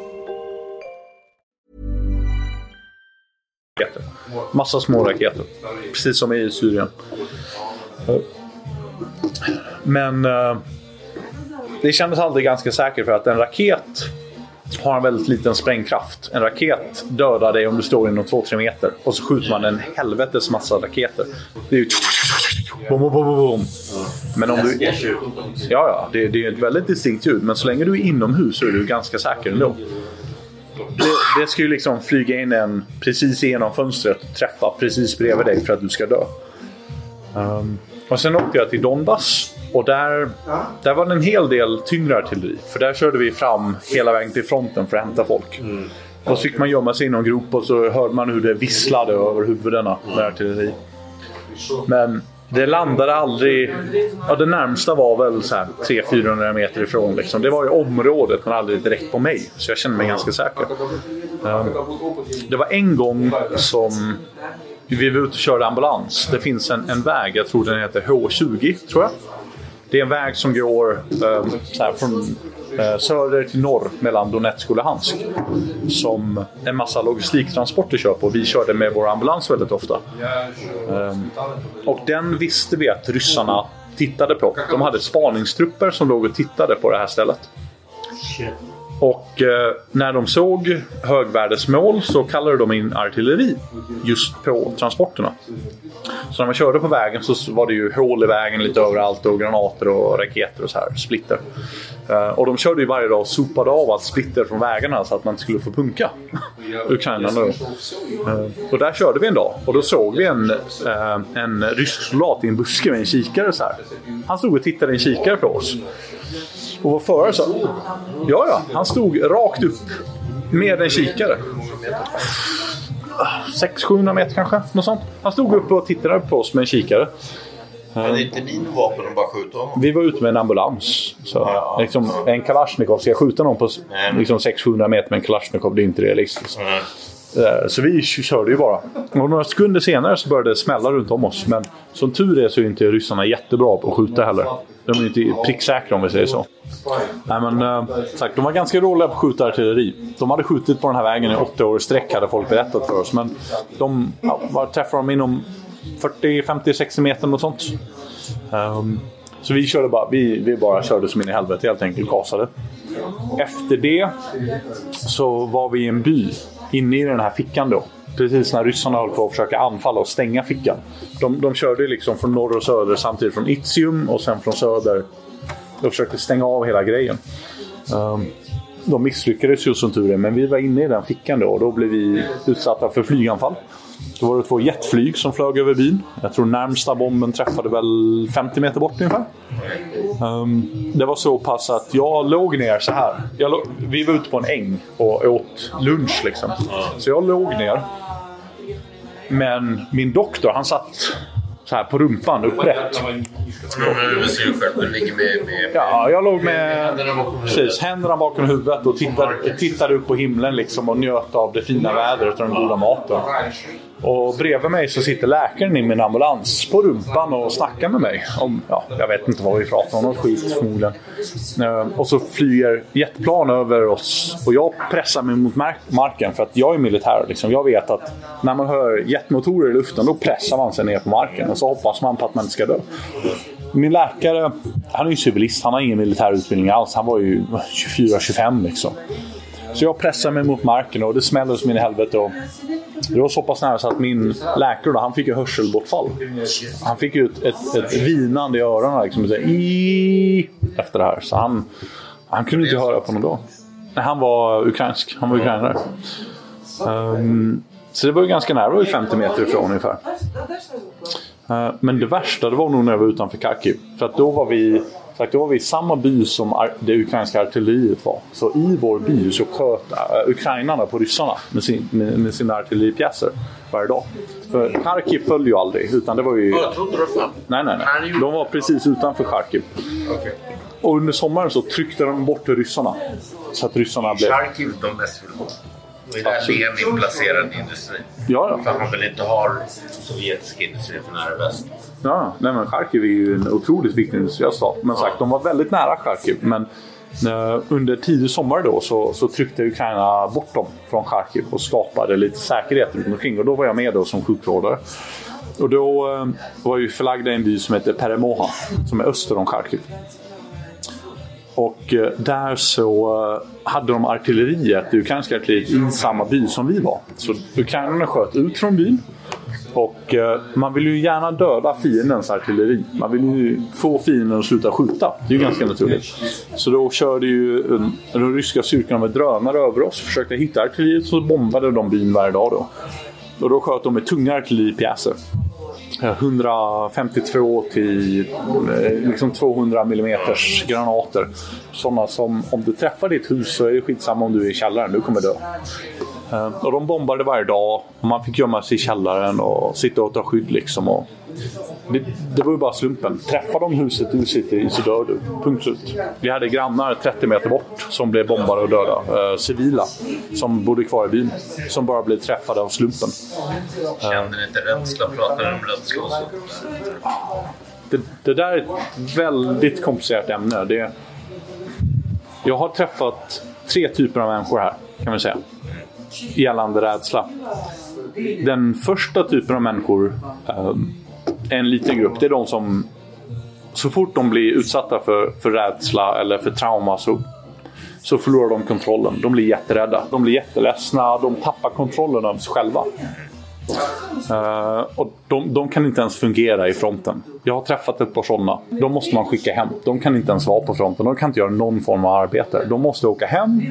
Raketer. Massa små raketer. Precis som i Syrien. Men eh, det kändes alltid ganska säkert för att en raket har en väldigt liten sprängkraft. En raket dödar dig om du står inom 2-3 meter. Och så skjuter man en helvetes massa raketer. Det är ju... Bom, bom, bom, bom, bom. Men om du... Ja, ja. Det, det är ett väldigt distinkt ljud. Men så länge du är inomhus så är du ganska säker ändå. Det, det ska ju liksom flyga in en precis genom fönstret och träffa precis bredvid dig för att du ska dö. Ehm, och sen åkte jag till Donbass och där, där var det en hel del tyngre artilleri. För där körde vi fram hela vägen till fronten för att hämta folk. Och så fick man gömma sig i någon grop och så hörde man hur det visslade över huvudena med artilleri. Men det landade aldrig... Ja, det närmsta var väl så här 300-400 meter ifrån. Liksom. Det var i området men aldrig direkt på mig. Så jag kände mig ganska säker. Ehm, det var en gång som vi var ute och körde ambulans. Det finns en, en väg, jag tror den heter H20, tror jag. Det är en väg som går eh, så här, från eh, söder till norr mellan Donetsk och Luhansk. Som en massa logistiktransporter kör på. Vi körde med vår ambulans väldigt ofta. Eh, och den visste vi att ryssarna tittade på. De hade spaningstrupper som låg och tittade på det här stället. Och eh, när de såg högvärdesmål så kallade de in artilleri just på transporterna. Så när man körde på vägen så var det ju hål i vägen lite överallt och granater och raketer och så här, splitter. Eh, och de körde ju varje dag och sopade av allt splitter från vägarna så att man inte skulle få punka. Ukraina då. Eh, och där körde vi en dag och då såg vi en, eh, en rysk soldat i en buske med en kikare så här. Han stod och tittade i en kikare på oss. Och vår förare sa Ja, ja. Han stod rakt upp med en kikare. 600-700 meter kanske. Något sånt. Han stod upp och tittade på oss med en kikare. Men det är inte din vapen att bara skjuta honom? Vi var ute med en ambulans. Så, Ja. liksom, en Kalashnikov, ska jag skjuta någon på liksom, 600 meter med en Kalashnikov? Det är inte realistiskt. Eh, Eh, så vi körde ju bara. Och några sekunder senare så började det smälla runt om oss. Men som tur är så är inte ryssarna jättebra på att skjuta heller. De är inte pricksäkra om vi säger så. Nej, men, eh, sagt, de var ganska dåliga på att skjuta artilleri. De hade skjutit på den här vägen i åtta år i sträck hade folk berättat för oss. Men de ja, var, träffade dem inom 40, 50, 60 meter något sånt. Um, så vi körde bara, vi, vi bara körde som in i helvete helt enkelt. Gasade. Efter det så var vi i en by inne i den här fickan då. Precis när ryssarna höll på att försöka anfalla och stänga fickan. De, de körde liksom från norr och söder samtidigt från Itzium och sen från söder. De försökte stänga av hela grejen. Um, de misslyckades ju som tur är, men vi var inne i den fickan då och då blev vi utsatta för flyganfall. Då var det två jetflyg som flög över byn. Jag tror närmsta bomben träffade väl 50 meter bort ungefär. Ehm, det var så pass att jag låg ner så här. Låg, vi var ute på en äng och åt lunch liksom. Så jag låg ner. Men min doktor han satt så här på rumpan upprätt. Ja, jag låg med precis, händerna bakom huvudet och tittade, tittade upp på himlen liksom och njöt av det fina vädret och den goda maten. Och bredvid mig så sitter läkaren i min ambulans på rumpan och snackar med mig. Om, ja, jag vet inte vad vi pratar om, något skit förmodligen. Eh, och så flyger jetplan över oss och jag pressar mig mot marken för att jag är militär. Liksom. Jag vet att när man hör jetmotorer i luften då pressar man sig ner på marken och så hoppas man på att man inte ska dö. Min läkare, han är ju civilist. Han har ingen militär utbildning alls. Han var ju 24-25 liksom. Så jag pressar mig mot marken och det smäller som in i helvete. Och det var så pass nära så att min läkare då, han fick ju hörselbortfall. Han fick ju ett, ett, ett vinande i öronen liksom, så i, efter det här. Så han, han kunde inte höra på någon dag. Nej, han var ukrainsk. Han var ukrainare. Um, så det var ju ganska nära. Det var ju 50 meter ifrån ungefär. Ehm, men det värsta det var nog när jag var utanför Kharkiv. För att då var vi, sagt, då var vi i samma by som det ukrainska artilleriet var. Så i vår by så sköt uh, ukrainarna på ryssarna med, sin, med, med sina artilleripjäser varje dag. För Kharkiv föll ju aldrig. Utan det var ju... Jag trodde det var fan. Nej, nej, nej. De var precis utanför Kharkiv. Okej. Och under sommaren så tryckte de bort ryssarna. Så att ryssarna blev... Charkiv de mest vill Det är där Absolut. Lenin placerad industrin. Ja, För ja. han vill inte ha sovjetisk industri för nära väst. Ja, nej, men Charkiv är ju en otroligt viktig industriell stad. Men sagt, de var väldigt nära Charkiv. Men eh, under tidig sommar då så, så tryckte Ukraina bort dem från Charkiv och skapade lite säkerhet runt omkring. Och då var jag med då som sjukvårdare. Och då eh, var jag ju förlagd i en by som heter Peremoha, som är öster om Charkiv. Och eh, där så eh, hade de artilleriet, det ukrainska artilleriet, i samma by som vi var. Så ukrainarna sköt ut från byn. Och eh, man vill ju gärna döda fiendens artilleri. Man vill ju få fienden att sluta skjuta. Det är ju ganska naturligt. Så då körde ju de ryska styrkorna med drönare över oss. Försökte hitta artilleriet så bombade de byn varje dag då. Och då sköt de med tunga artilleripjäser. 152 till eh, liksom 200 mm granater. Sådana som om du träffar ditt hus så är det skitsamma om du är i källaren, du kommer dö. Eh, och de bombade varje dag. Och man fick gömma sig i källaren och sitta och ta skydd. Liksom. Och det, det var ju bara slumpen. Träffar de huset du sitter i så dör du. Punkt slut. Vi hade grannar 30 meter bort som blev bombade och döda. Eh, civila som bodde kvar i byn. Som bara blev träffade av slumpen. Kände ni inte rädsla? Pratade ni om rädsla och sånt? Det, det där är ett väldigt komplicerat ämne. Det, jag har träffat tre typer av människor här, kan man säga. Gällande rädsla. Den första typen av människor, eh, en liten grupp, det är de som så fort de blir utsatta för, för rädsla eller för trauma så så förlorar de kontrollen. De blir jätterädda. De blir jätteledsna. De tappar kontrollen över sig själva. Uh, och de, de, kan inte ens fungera i fronten. Jag har träffat ett par sådana. De måste man skicka hem. De kan inte ens vara på fronten. De kan inte göra någon form av arbete. De måste åka hem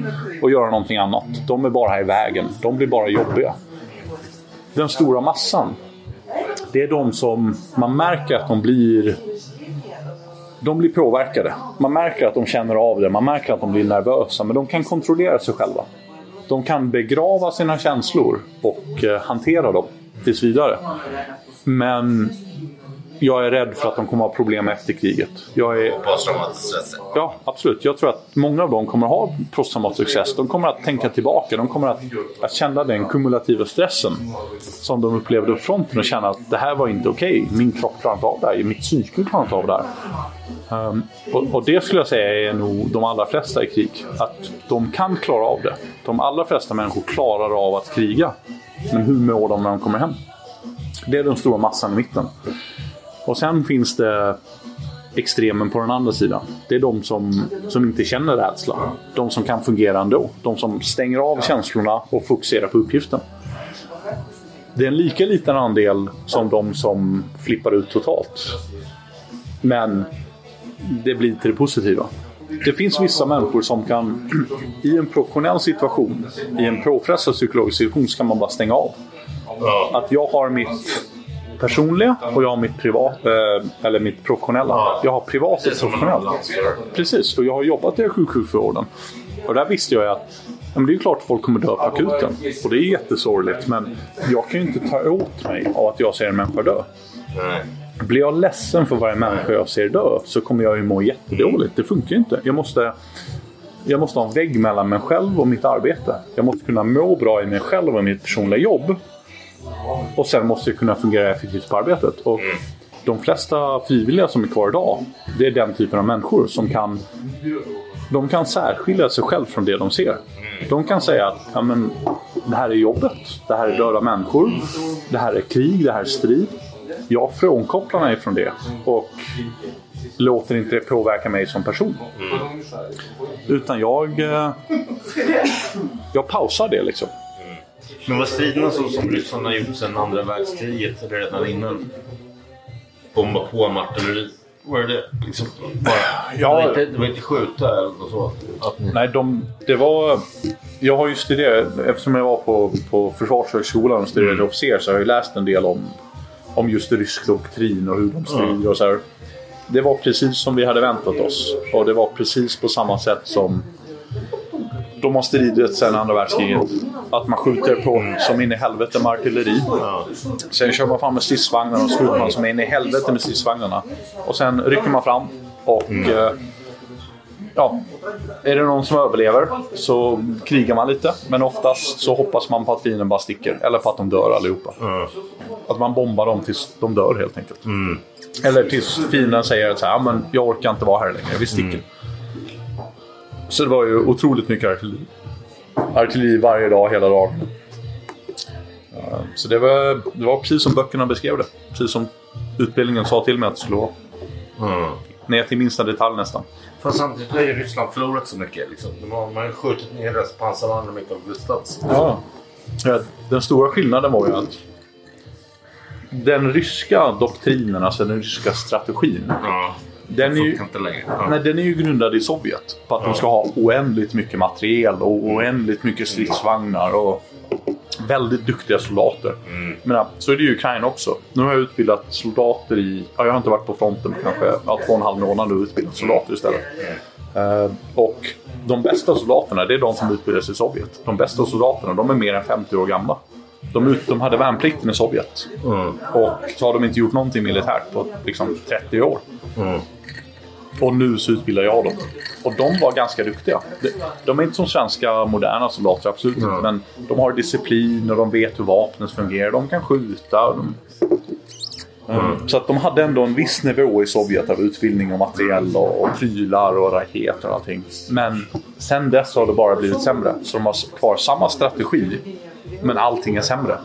och göra någonting annat. De är bara här i vägen. De blir bara jobbiga. Den stora massan, det är de som man märker att de blir de blir påverkade. Man märker att de känner av det, man märker att de blir nervösa, men de kan kontrollera sig själva. De kan begrava sina känslor och eh, hantera dem tills vidare. Men jag är rädd för att de kommer ha problem efter kriget. Jag är... Posttraumatisk stress? Ja, absolut. Jag tror att många av dem kommer ha posttraumatisk stress. De kommer att tänka tillbaka. De kommer att, att känna den kumulativa stressen som de upplevde upp fronten och känna att det här var inte okej. Okay. Min kropp klarar inte av det här. Mitt psyke klarar inte av det här. Um, och, och, det skulle jag säga är nog de allra flesta i krig. Att de kan klara av det. De allra flesta människor klarar av att kriga. Men hur mår de när de kommer hem? Det är den stora massan i mitten. Och sen finns det extremen på den andra sidan. Det är de som, som inte känner rädsla. De som kan fungera ändå. De som stänger av känslorna och fokuserar på uppgiften. Det är en lika liten andel som de som flippar ut totalt. Men det blir till det positiva. Det finns vissa människor som kan, (clears throat) i en professionell situation, i en påfrestad psykologisk situation, så kan man bara stänga av. Att jag har mitt personliga och jag har mitt privat, eh, eller mitt professionella. Jag har privat och professionellt. Precis, och jag har jobbat i sjukhusvården. Och där visste jag att men det är klart att folk kommer dö på akuten. Och det är jättesorgligt. Men jag kan ju inte ta åt mig av att jag ser en människa dö. Blir jag ledsen för varje människa jag ser dö så kommer jag ju må jättedåligt. Det funkar ju inte. Jag måste, jag måste ha en vägg mellan mig själv och mitt arbete. Jag måste kunna må bra i mig själv och mitt personliga jobb. Och sen måste jag kunna fungera effektivt på arbetet. Och de flesta frivilliga som är kvar idag, det är den typen av människor som kan de kan särskilja sig själv från det de ser. De kan säga att ja, men, det här är jobbet, det här är döda människor, det här är krig, det här är strid. Jag frånkopplar mig från det och låter inte det påverka mig som person. Utan jag, eh, jag pausar det liksom. Men var striderna så som ryssarna gjort sedan andra världskriget, eller redan innan? Bomba på med artilleri? Var det liksom bara... Ja, det, var inte, det var inte skjuta eller något så? Ni... Nej, de, det var... Jag har ju studerat, eftersom jag var på, på Försvarshögskolan och studerade mm. officer så har jag läst en del om, om just rysk doktrin och hur de strider mm. och så här. Det var precis som vi hade väntat oss. Och det var precis på samma sätt som de har stridit sedan andra världskriget. Att man skjuter på som in i helvete med artilleri. Sen kör man fram med stridsvagnar och skjuter man som in i helvete med stridsvagnarna. Och sen rycker man fram och mm. ja, är det någon som överlever så krigar man lite. Men oftast så hoppas man på att fienden bara sticker. Eller på att de dör allihopa. Mm. Att man bombar dem tills de dör helt enkelt. Mm. Eller tills fienden säger att men jag orkar inte vara här längre, vi sticker. Mm. Så det var ju otroligt mycket artilleri. Artilleri varje dag, hela dagen. Så det var, det var precis som böckerna beskrev det. Precis som utbildningen sa till mig att det skulle vara. Mm. Ner till minsta detalj nästan. Fast samtidigt har ju Ryssland förlorat så mycket. Liksom. De har, man har skjutit ner deras pansarvagnar med Carl Gustavs. Ja. Den stora skillnaden var ju att den ryska doktrinen, alltså den ryska strategin. Ja. Den är, ju, ja. nej, den är ju grundad i Sovjet. På att ja. de ska ha oändligt mycket materiel och oändligt mycket stridsvagnar. Och väldigt duktiga soldater. Mm. Men så är det ju Ukraina också. Nu har jag utbildat soldater i... Ja, jag har inte varit på fronten kanske ja, två och en halv månad och utbildat soldater istället. Uh, och de bästa soldaterna, det är de som utbildas i Sovjet. De bästa soldaterna, de är mer än 50 år gamla. De, ut, de hade värnplikten i Sovjet. Mm. Och så har de inte gjort någonting militärt på liksom, 30 år. Mm. Och nu så utbildar jag dem. Och de var ganska duktiga. De är inte som svenska moderna soldater, absolut inte. Mm. Men de har disciplin och de vet hur vapnet fungerar. De kan skjuta. De... Mm. Så att de hade ändå en viss nivå i Sovjet av utbildning och materiell och, och prylar och raketer och allting. Men sen dess har det bara blivit sämre. Så de har kvar samma strategi, men allting är sämre.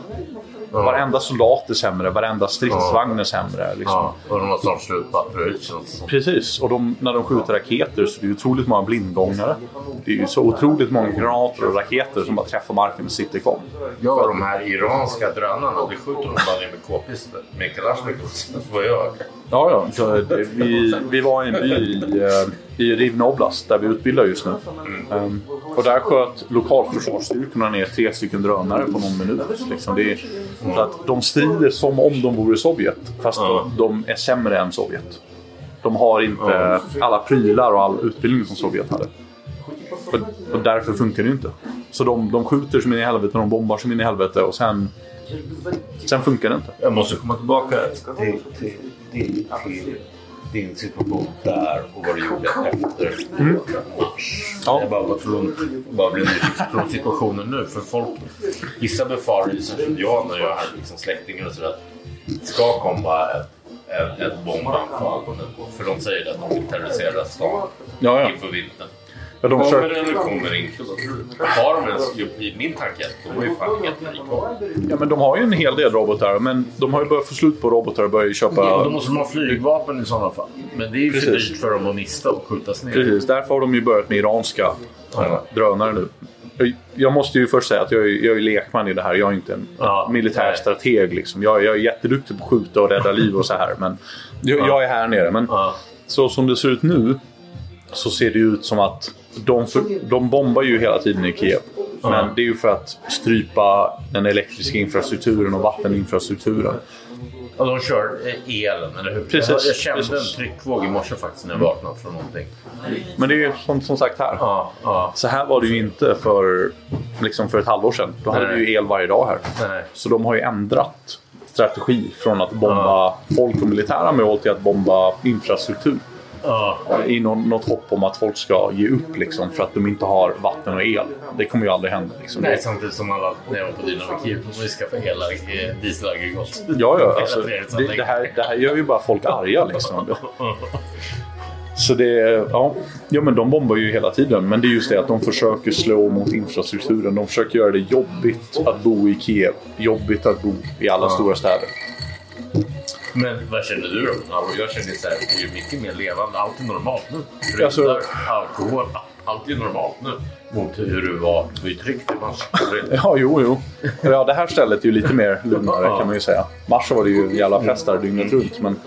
Varenda soldat är sämre, varenda stridsvagn är sämre. Liksom. Ja, och de har snart slut på det. Precis, och de, när de skjuter raketer så det är otroligt många blindgångare. Det är ju så otroligt många granater och raketer som bara träffar marken och sitter kvar. Ja, de här iranska drönarna, det skjuter de bara ner med k-pister. Med Kalashnikovs, (laughs) vad jag. Ja, ja. Det, vi, vi var i en by i, eh, i Rivne Oblast där vi utbildar just nu. Ehm, och där sköt lokalförsvarsstyrkorna ner tre stycken drönare på någon minut. Liksom. Det är, så att de strider som om de vore Sovjet, fast Ja. de är sämre än Sovjet. De har inte alla prylar och all utbildning som Sovjet hade. Och, och därför funkar det inte. Så de, de skjuter som in i helvete, de bombar som in i helvete och sen, sen funkar det inte. Jag måste komma tillbaka till, till, till, till din situation där och vad du gjorde efter match. Ja. Jag bara var tvungen bara bli nyfiken på situationen nu. För folk, vissa befarar ju som jag när jag har liksom släktingar och sådär att det ska komma ett, ett, ett bombanfall. För de säger att de vill terrorisera stan Ja, ja. inför vintern. Ja, de Kommer det eller kommer inte? Har de ens, i min tanke, de har ju fan frikort. ja, men de har ju en hel del robotar, men de har ju börjat få slut på robotar och börjat köpa... Ja, då måste de ha flygvapen i sådana fall. Men det är ju för Precis. dyrt för dem att mista och skjutas ner. Precis, därför har de ju börjat med iranska eh, drönare nu. Jag- måste ju först säga att jag är, jag är lekman i det här. Jag är inte en Ja, militär nej. strateg. Liksom. Jag, jag är jätteduktig på att skjuta och rädda liv och så här. Men jag, jag är här nere. Men Ja. så som det ser ut nu så ser det ut som att de, för, de bombar ju hela tiden i Kiev. Men det är ju för att strypa den elektriska infrastrukturen och vatteninfrastrukturen. Och de kör eh, elen, eller hur? Precis, jag, jag kände precis. en tryckvåg i morse faktiskt när jag vaknade från någonting. Men det är ju som, som sagt här. Ja, ja. Så här var det ju inte för, liksom för ett halvår sedan. Då hade vi ju el varje dag här. Nej. Så de har ju ändrat strategi från att bomba folk och militära mål till att bomba infrastruktur. Ja. I någon, något hopp om att folk ska ge upp liksom, för att de inte har vatten och el. Det kommer ju aldrig hända. Liksom. Nej, samtidigt som alla när jag var på Dynamo Kiev, de vi skaffa hela eh, dieselaggregat. Ja, ja. Alltså, det, det, här, det här gör ju bara folk arga. Liksom. (laughs) Så det, ja, ja, men de bombar ju hela tiden. Men det är just det att de försöker slå mot infrastrukturen. De försöker göra det jobbigt att bo i Kiev. Jobbigt att bo i alla stora städer. Men vad känner du då? Jag känner så här, det är mycket mer levande. Allt är normalt nu. Brudar, Alltså- alkohol, allt är normalt nu. Mot hur det var. Det ju tryggt i mars. Ja, jo, jo. Ja, det här stället är ju lite mer lugnare kan man ju säga. Mars var det ju en jävla fest där dygnet runt. Men,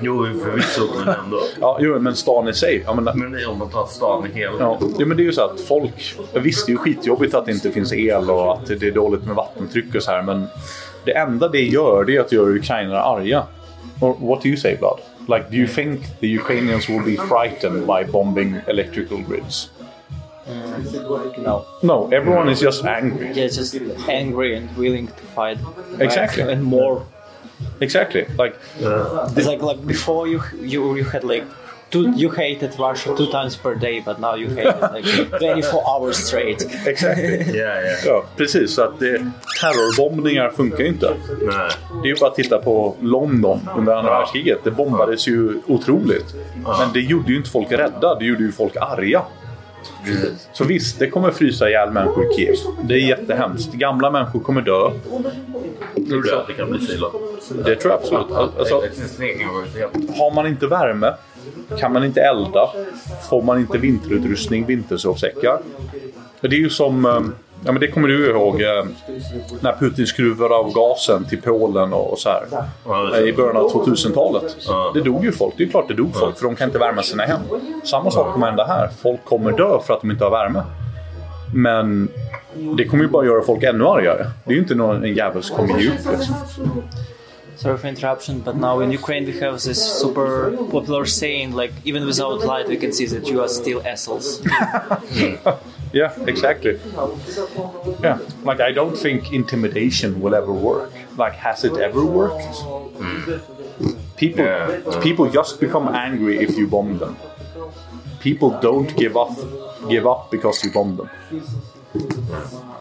Jo, förvisso, men ändå. ja, jo, men stan i sig. Ja, men, Men det är om man tar stan i hela... Ja, ja, men det är ju så att folk... Visst, det är ju skitjobbigt att det inte finns el och att det är dåligt med vattentryck och så här. Men det enda det gör, det är att göra ukrainare arga. Or, what do you say, Blood? Like, do you think the Ukrainians will be frightened by bombing electrical grids? No. No, everyone is just angry. Yeah, just angry and willing to fight. back Exactly. And more. Exactly. Like, It's like like before you you you had like two you hated Russia two times per day, but now you hate it like (laughs) 24 hours straight. exactly. (laughs) Ja, ja. Ja, precis. Så att det, terrorbombningar funkar ju inte. Nej. Det är ju bara att titta på London under andra Ja. världskriget. Det bombades ju otroligt. Men det gjorde ju inte folk rädda, det gjorde ju folk arga. Så visst, det kommer frysa ihjäl människor i Kiev. Det är jättehemskt. Gamla människor kommer dö. Tror du att det kan bli så illa? Det tror jag absolut. Alltså, har man inte värme, kan man inte elda, får man inte vinterutrustning, vintersovsäckar. Det är ju som... eh, Ja, men det kommer du ihåg eh, när Putin skruvade av gasen till Polen och så här. Eh, I början av 2000-talet. Ja. Det dog ju folk. Det är klart det dog folk för de kan inte värma sina hem. Samma sak kommer hända här. Folk kommer dö för att de inte har värme. Men det kommer ju bara göra folk ännu argare. Det är ju inte någon en jävel som kommer ge upp. Liksom. Sorry for interruption, but now in Ukraine we have this super popular saying like even without light we can see that you are still assholes. (laughs) Hmm. Yeah, exactly. Yeah, like I don't think intimidation will ever work. Like, has it ever worked? Hmm. People, Yeah. people just become angry if you bomb them. People don't give up, give up because you bomb them.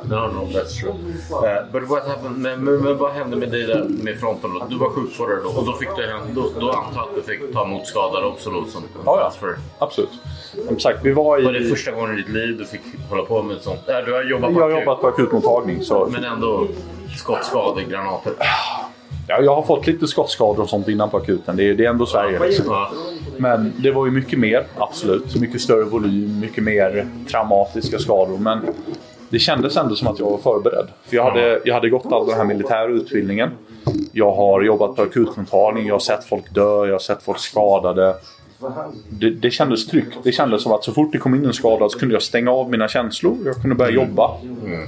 No, no, that's true. Uh, but what happened, men, men, men vad hände med dig där med fronten då? Du var sjukvårdare då och då, fick du, hem- då, då antar jag att du fick ta emot skadade också då? Som Ja, ja. transfer. Absolut. Som sagt, vi var i... Var det första gången i ditt liv du fick hålla på med sånt? Äh, du har jobbat på Jag har jobbat på akutmottagning. Så... Men ändå skottskador, granater. Ja, jag har fått lite skottskador och sånt innan på akuten. Det är, det är ändå Sverige. Liksom. Ja. Men det var ju mycket mer, absolut. Mycket större volym, mycket mer traumatiska skador. Men det kändes ändå som att jag var förberedd. För jag hade, jag hade gått all den här militära utbildningen. Jag har jobbat på akutmottagning, jag har sett folk dö, jag har sett folk skadade. Det, det kändes tryggt. Det kändes som att så fort det kom in en skadad så kunde jag stänga av mina känslor. Jag kunde börja jobba.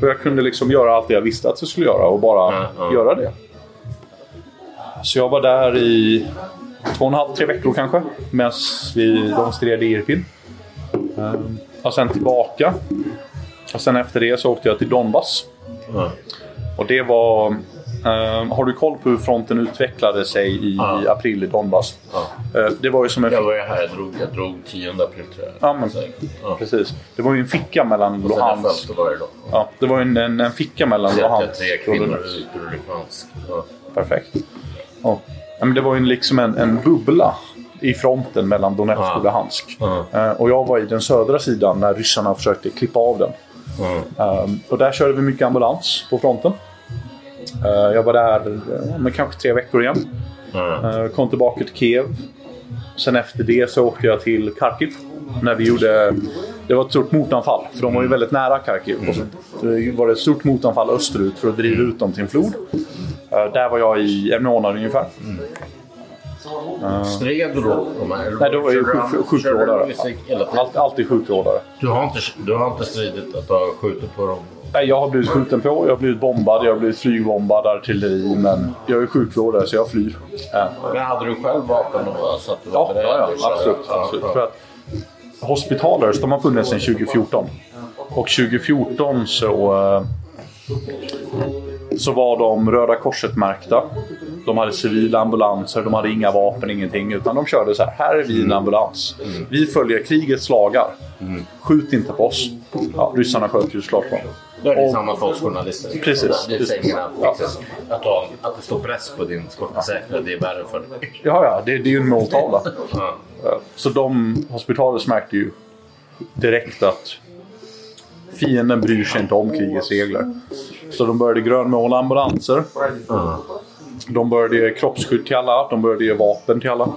Och jag kunde liksom göra allt det jag visste att jag skulle göra och bara göra det. Så jag var där i två och en halv, tre veckor kanske. Medan vi, de stred i Irpin. Ehm, och sen tillbaka. Och sen efter det så åkte jag till Donbass. Ja. Och det var... ehm, har du koll på hur fronten utvecklade sig i Ja. april i Donbass? Ja. Eh, det var ju som en... Jag var ju här, jag drog, jag drog 10 april tror jag. Ja, men, precis. Det var ju en ficka mellan Och Luhansk... Ja, det var ju en, en, en ficka mellan Luhansk tre och kvinnor Luhansk. Perfekt. Ja. Men det var ju liksom en, en bubbla i fronten mellan Donetsk och Luhansk. Eh, och jag var i den södra sidan när ryssarna försökte klippa av den. Um, och där körde vi mycket ambulans på fronten. Eh, jag var där eh, med kanske tre veckor igen. Eh, kom tillbaka till Kiev. Sen efter det så åkte jag till Kharkiv. När vi gjorde... Det var ett stort motanfall, för de var ju väldigt nära Kharkiv. Och så var det ett stort motanfall österut för att driva ut dem till en flod. Eh, där var jag i en månad ungefär. Stred du då? de här, Nej, då var jag ju tiden? Allt, alltid sjukvårdare. Du har, inte, du har inte stridit att du har skjutit på dem? Nej, Jag har blivit skjuten på, jag har blivit bombad, jag har blivit flygbombad, artilleri. Men jag är sjukvårdare så jag flyr. Men hade du själv vapen då? Så att du var Ja, ja, ja absolut. Absolut. För att Hospitalers de har funnits sedan 2014. Och 2014 så, eh, så var de Röda Korset-märkta. De hade civila ambulanser, de hade inga vapen, ingenting. Utan de körde så här, här är vi en ambulans. Vi följer krigets lagar. Skjut inte på oss. Ja, ryssarna sköt ju såklart på dem. Då är det Och- samma för oss journalister. Precis. Det är Precis. Ja. Att, du har- att det står press på din skottsäkra, det är värre för dig. Ja, ja, det, det är ju en måltavla. Ja. Ja, Så de, hospitalet märkte ju direkt att fienden bryr sig inte om krigets regler. Så de började grönmåla ambulanser. De började ge kroppsskydd till alla. De började ge vapen till alla.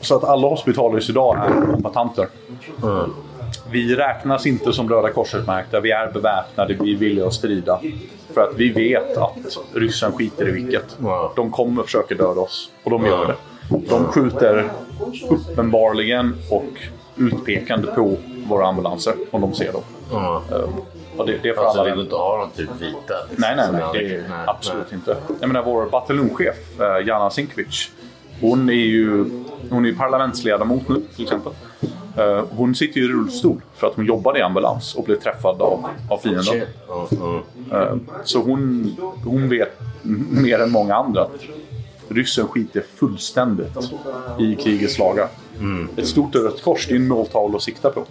Så att alla hospitaler idag är kombatanter. Vi räknas inte som Röda Korset-märkta. Vi är beväpnade. Vi är villiga att strida. För att vi vet att ryssen skiter i vilket. De kommer försöka döda oss. Och de gör det. De skjuter uppenbarligen och utpekande på våra ambulanser om de ser dem. Eh, Och det, det är för Alltså alla vill du inte ha dem typ vita? liksom, Nej, nej, nej. Det är nej, absolut nej. inte. Jag menar vår bataljonschef, eh, Jana Sinkovic. Hon är ju hon är parlamentsledamot nu till exempel. Eh, Hon sitter i rullstol för att hon jobbade i ambulans och blev träffad av, av fienden. Eh, Så hon, hon vet mer än många andra att ryssen skiter fullständigt i krigets lagar. Ett stort rött kors, det är en måltavla att sikta på.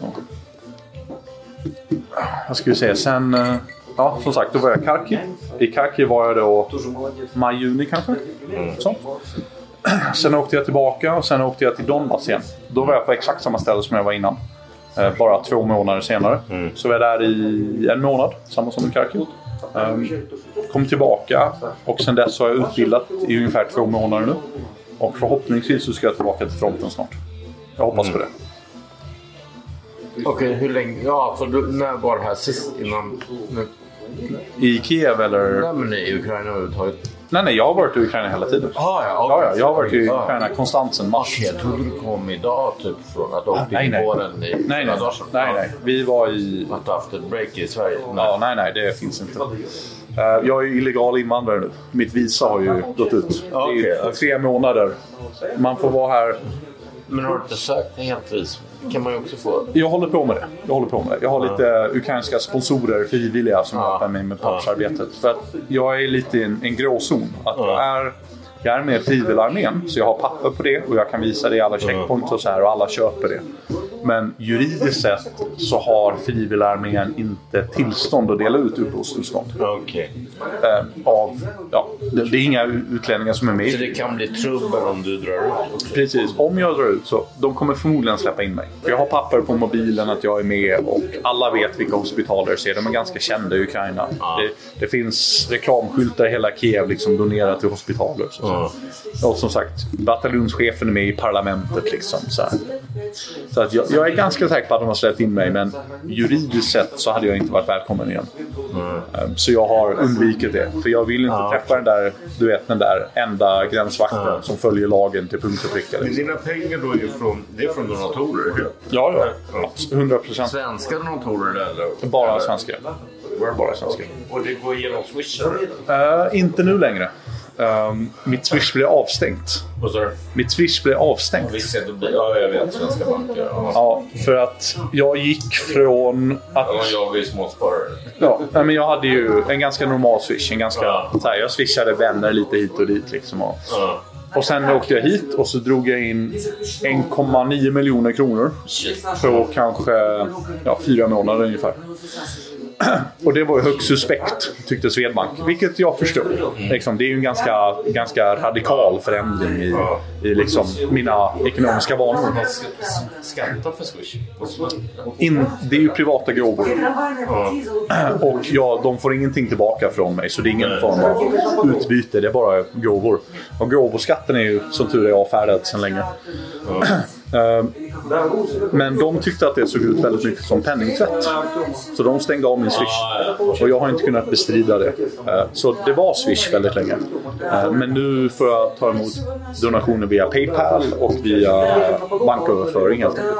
Ja. Vad ska vi säga? Sen... eh, Ja, som sagt, då var jag i Kharkiv. I Kharkiv var jag då maj-juni kanske. Sånt. (clears throat) Sen åkte jag tillbaka och sen åkte jag till Donbass igen. Då var jag på exakt samma ställe som jag var innan. Eh, Bara två månader senare. Så var jag där i en månad, samma som i Kharkiv. Ehm, Kom tillbaka och sen dess har jag utbildat i ungefär två månader nu. Och förhoppningsvis så ska jag tillbaka till fronten snart. Jag hoppas på det. Okej, hur länge? Ja, för du, när var det här sist innan? Nu, I Kiev eller? nej, men i Ukraina överhuvudtaget. Nej, nej, jag har varit i Ukraina hela tiden. Ah, ja, Ja, ja, jag har varit i Ja. Ukraina konstant sedan mars. Jag trodde du kom idag typ från att du åkte nej, i nej. våren i Nej, nej, några dagar sedan. nej, nej. Vi var i... Att du haft ett break i Sverige? Ja, nej, nej, det finns inte. Eh, Jag är ju illegal invandrare nu. Mitt visa har ju gått ut. Det är tre månader. Man får vara här. Men har du inte sökt en helt vis? kan man ju också få. Jag håller på med det. Jag håller på med det. Jag har lite ukrainska sponsorer, frivilliga, som Ja. hjälper mig med pappersarbetet. För att jag är lite i en, en gråzon. Att jag är, jag är med i frivilligarmén, så jag har papper på det och jag kan visa det i alla checkpoints och så här och alla köper det. Men juridiskt sett så har frivilligarmén inte tillstånd att dela ut uppehållstillstånd. Okej. Eh, av, ja, det, det är inga utlänningar som är med. Så det kan bli trubbel om du drar ut? Precis. Om jag drar ut så de kommer förmodligen släppa in mig. För jag har papper på mobilen att jag är med och alla vet vilka hospitaler jag ser. De är ganska kända i Ukraina. Det, det finns reklamskyltar i hela Kiev liksom donerat till hospitaler. Så, Och som sagt, bataljonschefen är med i parlamentet. Liksom, så så att jag, jag är ganska säker på att de har släppt in mig men juridiskt sett så hade jag inte varit välkommen igen. Um, Så jag har undvikit det. För jag vill inte träffa den där, du vet, den där enda gränsvakten som följer lagen till punkt och pricka. Men Liksom. dina pengar då är från, det är från donatorer? hur? Ja, ja. 100 procent. Svenska donatorer eller? Bara svenska. Bara svenska. Och det går igenom Swish? Uh, inte nu längre. Um, mitt Swish blev avstängt. Vad sa du? Mitt Swish blev avstängt. Ja, jag vet. Svenska banker. Ja. Ja, för att jag gick från att... Ja, jag är småsparare. Ja, men jag hade ju en ganska normal Swish. En ganska, så här, jag swishade vänner lite hit och dit. Liksom, och, Ja. och sen åkte jag hit och så drog jag in 1,9 miljoner kronor. På kanske ja, fyra månader ungefär. (clears throat) Och det var ju högst suspekt, tyckte Swedbank. Vilket jag förstod. Liksom, det är ju en ganska, ganska radikal förändring i, i liksom mina ekonomiska vanor. Skatta för Swish. Det är ju privata gåvor. (clears throat) Och ja, de får ingenting tillbaka från mig. Så det är ingen form av utbyte. Det är bara gåvor. Och gåvoskatten är ju som tur är avfärdad sedan länge. (clears throat) Eh, Men de tyckte att det såg ut väldigt mycket som penningtvätt. Så de stängde av min Swish. Och jag har inte kunnat bestrida det. Eh, Så det var Swish väldigt länge. Eh, Men nu får jag ta emot donationer via Paypal och via banköverföring helt enkelt.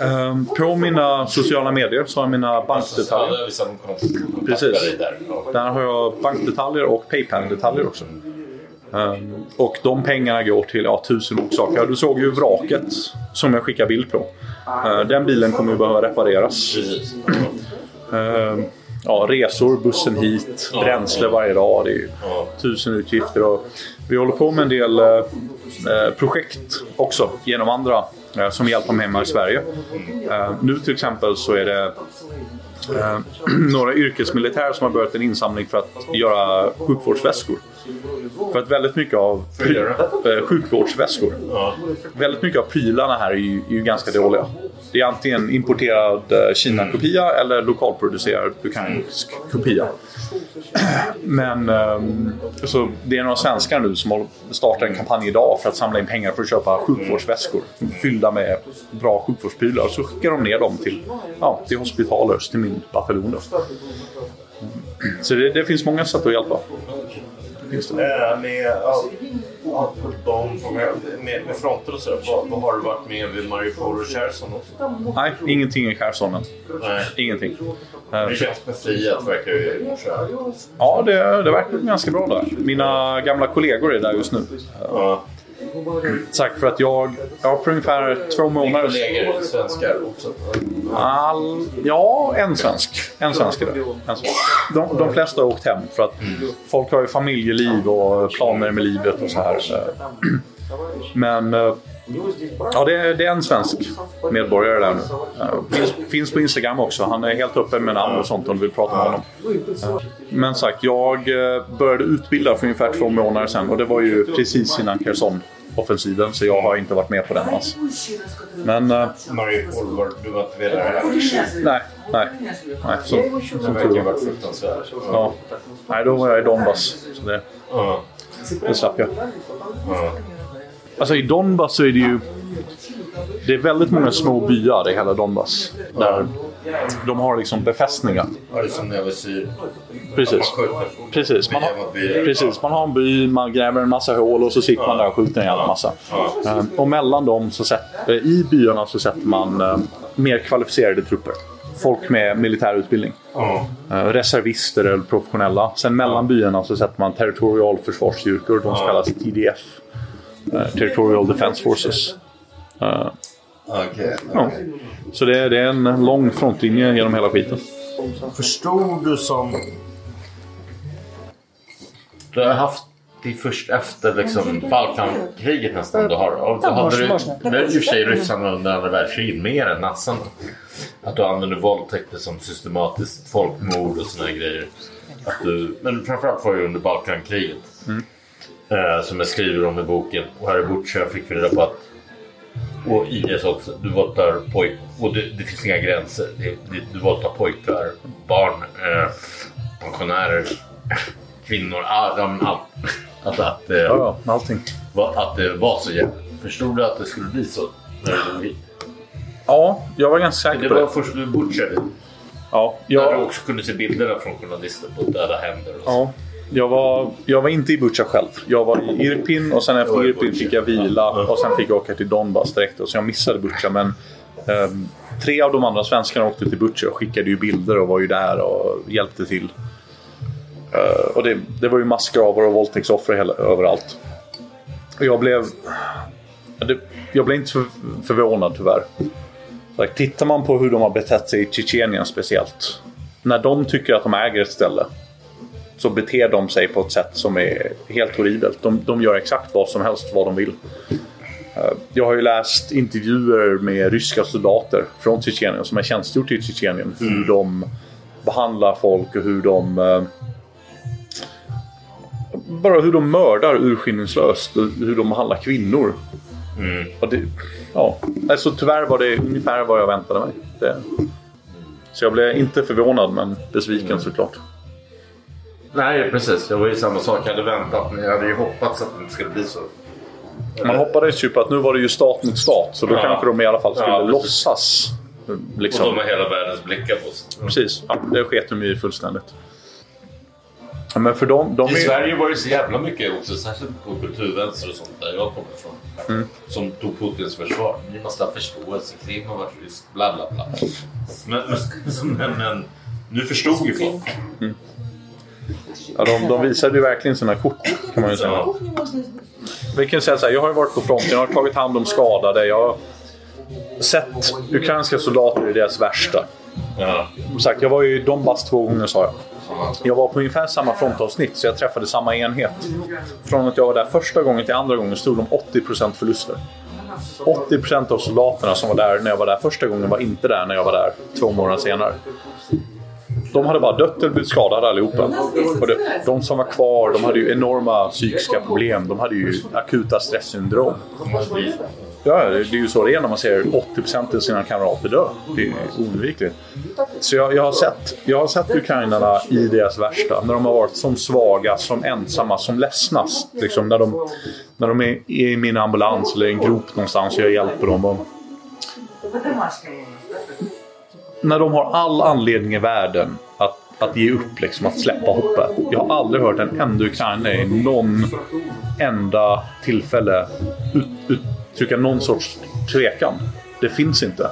Ehm, På mina sociala medier så har jag mina bankdetaljer. det är vissa som kontaktar Precis. Där har jag bankdetaljer och Paypal-detaljer också. Ehm, och de pengarna går till ja, tusen orsaker. saker. Du såg ju vraket som jag skickade bild på. Ehm, den bilen kommer ju behöva repareras. Ehm, ja, resor, bussen hit, bränsle varje dag. Det är ju tusen utgifter. Och vi håller på med en del eh, eh, projekt också genom andra eh, som hjälper mig hemma i Sverige. Nu till exempel så är det (clears throat) några yrkesmilitärer som har börjat en insamling för att göra sjukvårdsväskor. För att väldigt mycket av pry- eh, sjukvårdsväskor. Väldigt mycket av prylarna här är ju, är ju ganska dåliga. Det är antingen importerad eh, Kina-kopia eller lokalproducerad ukrainsk kopia. (clears throat) Men ehm, så det är några svenskar nu som håller- startar en kampanj idag för att samla in pengar för att köpa sjukvårdsväskor fyllda med bra sjukvårdsprylar. Så skickar de ner dem till, ja, till hospitaler, till min bataljon. Så det, det finns många sätt att hjälpa. Eh, Med, ja, de, med, med, med fronter och sådär, vad, vad har du varit med vid Mariupol och Cherson också? Nej, ingenting i Kherson än. Nej. Ingenting. Eh, Det känns befriat verkar det ju. Ja, det, det verkar ganska bra där. Mina gamla kollegor är där just nu. Ja. Sagt för att jag, ja, för ungefär två månader Kollegor, svenskar också. All, ja, en svensk. En svensk är det. En svensk. De, de flesta har åkt hem för att folk har ju familjeliv och planer med livet och så här. Men eh, ja, det är, det är en svensk medborgare där nu. Eh, Finns, finns på Instagram också. Han är helt öppen med namn och sånt om du vill prata med honom. Eh, Men sagt, jag började utbilda för ungefär två månader sedan och det var ju precis innan Kherson-offensiven så jag har inte varit med på den alls. Men eh, Mariupol, var, du var inte med där? nej, nej. nej så, som verkar tur var. Ja. Nej, då var jag i Donbass. Så det, Ja. det slapp jag. Ja. Alltså i Donbass så är det ju... Det är väldigt många små byar i hela Donbass. Där de har liksom befästningar. Ja, det är som när jag var i Syrien. Precis. Precis man, har, precis. man har en by, man gräver en massa hål och så sitter man där och skjuter en jävla massa. Eh, Och mellan dem, så sätt, eh, i byarna, så sätter man eh, mer kvalificerade trupper. Folk med militär utbildning. Reservister eller professionella. Sen mellan byarna så sätter man territorial försvarsstyrkor. De kallas TDF. Territorial Defense Forces. Okej. ja. Så det är, det är en lång frontlinje genom hela skiten. Förstod du som... Du har haft det först efter liksom, Balkankriget nästan du har... Och då hade du, nu är i och för sig ryssarna under andra världskriget mer än nassarna. Att du använder våldtäkter som systematiskt folkmord och såna grejer. Att du, men framförallt var det under Balkankriget. Eh, som jag skriver om i boken. Och här i Butja fick vi reda på att och IS också. Du våldtar pojkar. Och det, det finns inga gränser. Det, det, du våldtar pojkar, barn, eh, pensionärer, kvinnor. Ah, men allt. Att, att, eh, Ja, allting. va- att det var så jävla... Förstod du att det skulle bli så? Ja, jag var ganska säker Det på var det. först du butchade. Ja, Där du jag, också kunde se bilderna från journalister på döda händer. Och så. ja, jag, var, jag var inte i Butja själv. Jag var i Irpin och sen efter Irpin fick jag vila och sen fick jag åka till Donbass direkt. Så jag missade Butja. Men ehm, tre av de andra svenskarna åkte till Butja och skickade ju bilder och var ju där och hjälpte till. Eh, och det, det var ju massgravar och våldtäktsoffer hela, överallt. Och jag blev... Det, jag blev inte för, förvånad tyvärr. Så, tittar man på hur de har betett sig i Tjetjenien speciellt. När de tycker att de äger ett ställe så beter de sig på ett sätt som är helt horribelt. De, de gör exakt vad som helst, vad de vill. Eh, Jag har ju läst intervjuer med ryska soldater från Tjetjenien som har tjänstgjort i Tjetjenien. Hur de behandlar folk och hur de... eh, Bara hur de mördar urskillningslöst och hur de behandlar kvinnor. Och det, ja, alltså, tyvärr var det ungefär vad jag väntade mig. Det, så jag blev inte förvånad men besviken såklart. Nej, precis. Det var ju samma sak. Jag hade väntat, men jag hade ju hoppats att det inte skulle bli så. Man hoppades ju på att nu var det ju stat mot stat så då Ja. kanske de i alla fall skulle Ja, låtsas. Och Liksom. de har hela världens blickar på sig. Precis, ja, det sket de ju fullständigt. Men för dem, de I är. Sverige var det så jävla mycket också, särskilt på kulturvänster och sånt där jag kommer ifrån. Mm. Som tog Putins försvar. Ni måste ha förståelse, Krim har varit ryskt, bla bla bla. Men, men, men, men nu förstod ju folk. Ja, de, de visade ju verkligen sina kort kan man ju säga. Vi kan säga så här, jag har ju varit på fronten, jag har tagit hand om skadade. Jag har sett ukrainska soldater i deras värsta. Ja. Som sagt, jag var ju i Donbass två gånger sa jag. Jag var på ungefär samma frontavsnitt så jag träffade samma enhet. Från att jag var där första gången till andra gången stod de 80% förluster. 80% av soldaterna som var där när jag var där första gången var inte där när jag var där två månader senare. De hade bara dött eller blivit skadade allihopa. Och det, de som var kvar de hade ju enorma psykiska problem. De hade ju akuta stresssyndrom. Ja, det är ju så det är när man ser 80% av sina kamrater dö. Det är oundvikligt. Så jag, jag, har sett, jag har sett ukrainarna i deras värsta. När de har varit som svaga, som ensamma, som ledsnast. Liksom, när, de, när de är i min ambulans eller i en grop någonstans och jag hjälper dem. Och, när de har all anledning i världen att, att ge upp, liksom, att släppa hoppet. Jag har aldrig hört en enda ukrainare i någon enda tillfälle ut, uttrycka någon sorts tvekan. Det finns inte.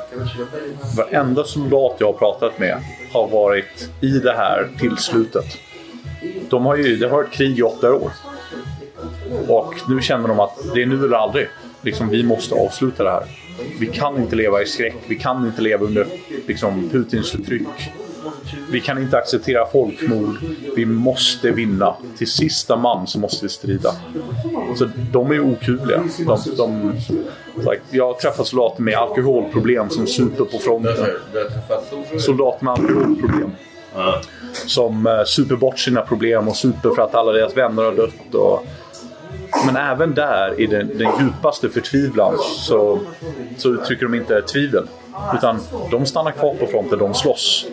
Varenda soldat jag har pratat med har varit i det här till slutet. De har ju, det har varit krig i åtta år. Och nu känner de att det är nu eller aldrig. Liksom, vi måste avsluta det här. Vi kan inte leva i skräck. Vi kan inte leva under liksom, Putins förtryck. Vi kan inte acceptera folkmord. Vi måste vinna. Till sista man så måste vi strida. Så de är ju okuvliga. De, de, jag har träffat soldater med alkoholproblem som super på fronten. Soldater med alkoholproblem. Som eh, super bort sina problem och super för att alla deras vänner har dött. Och, men även där, i den, den djupaste förtvivlan, så, så uttrycker de inte tvivel. Utan de stannar kvar på fronten, de slåss.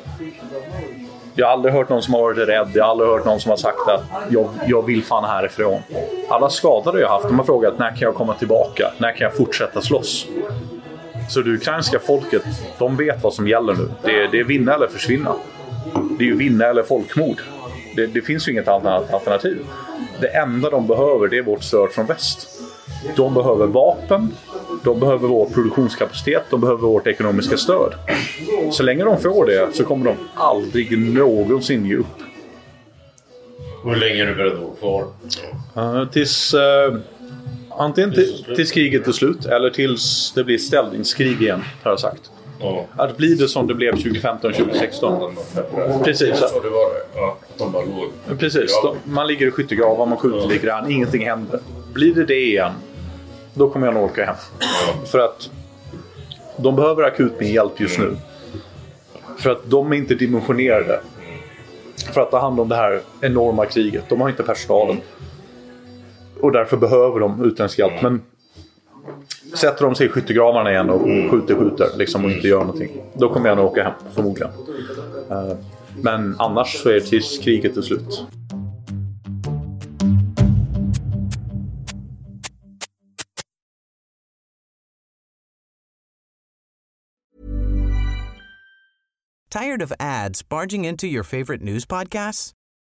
Jag har aldrig hört någon som har varit rädd. Jag har aldrig hört någon som har sagt att jag, jag vill fan härifrån. Alla skadade jag haft, de har frågat när kan jag komma tillbaka? När kan jag fortsätta slåss? Så det ukrainska folket, de vet vad som gäller nu. Det är, det är vinna eller försvinna. Det är ju vinna eller folkmord. Det, det finns ju inget annat alternativ. Det enda de behöver det är vårt stöd från väst. De behöver vapen, de behöver vår produktionskapacitet, de behöver vårt ekonomiska stöd. Så länge de får det så kommer de aldrig någonsin ge upp. Hur länge är du beredd att kvar? Uh, tills... eh, antingen till, tills kriget är slut eller tills det blir ställningskrig igen, har jag sagt. Ja. Att blir det som det blev 2015, 2016. Precis. Så det var det. Ja, de bara låg. Precis. De, man ligger i skyttegravar, man skjuter lite grann, ingenting händer. Blir det det igen, då kommer jag nog åka hem. För att de behöver akut min hjälp just nu. För att de är inte dimensionerade för att ta hand om det här enorma kriget. De har inte personalen. Och därför behöver de utländsk hjälp. Men sätter de sig i skyttegravarna igen och skjuter, skjuter liksom, och inte gör någonting. Då kommer jag nog åka hem, förmodligen. Eh, Men annars så är det tills kriget är slut. Tired of ads barging into your favorite news podcasts?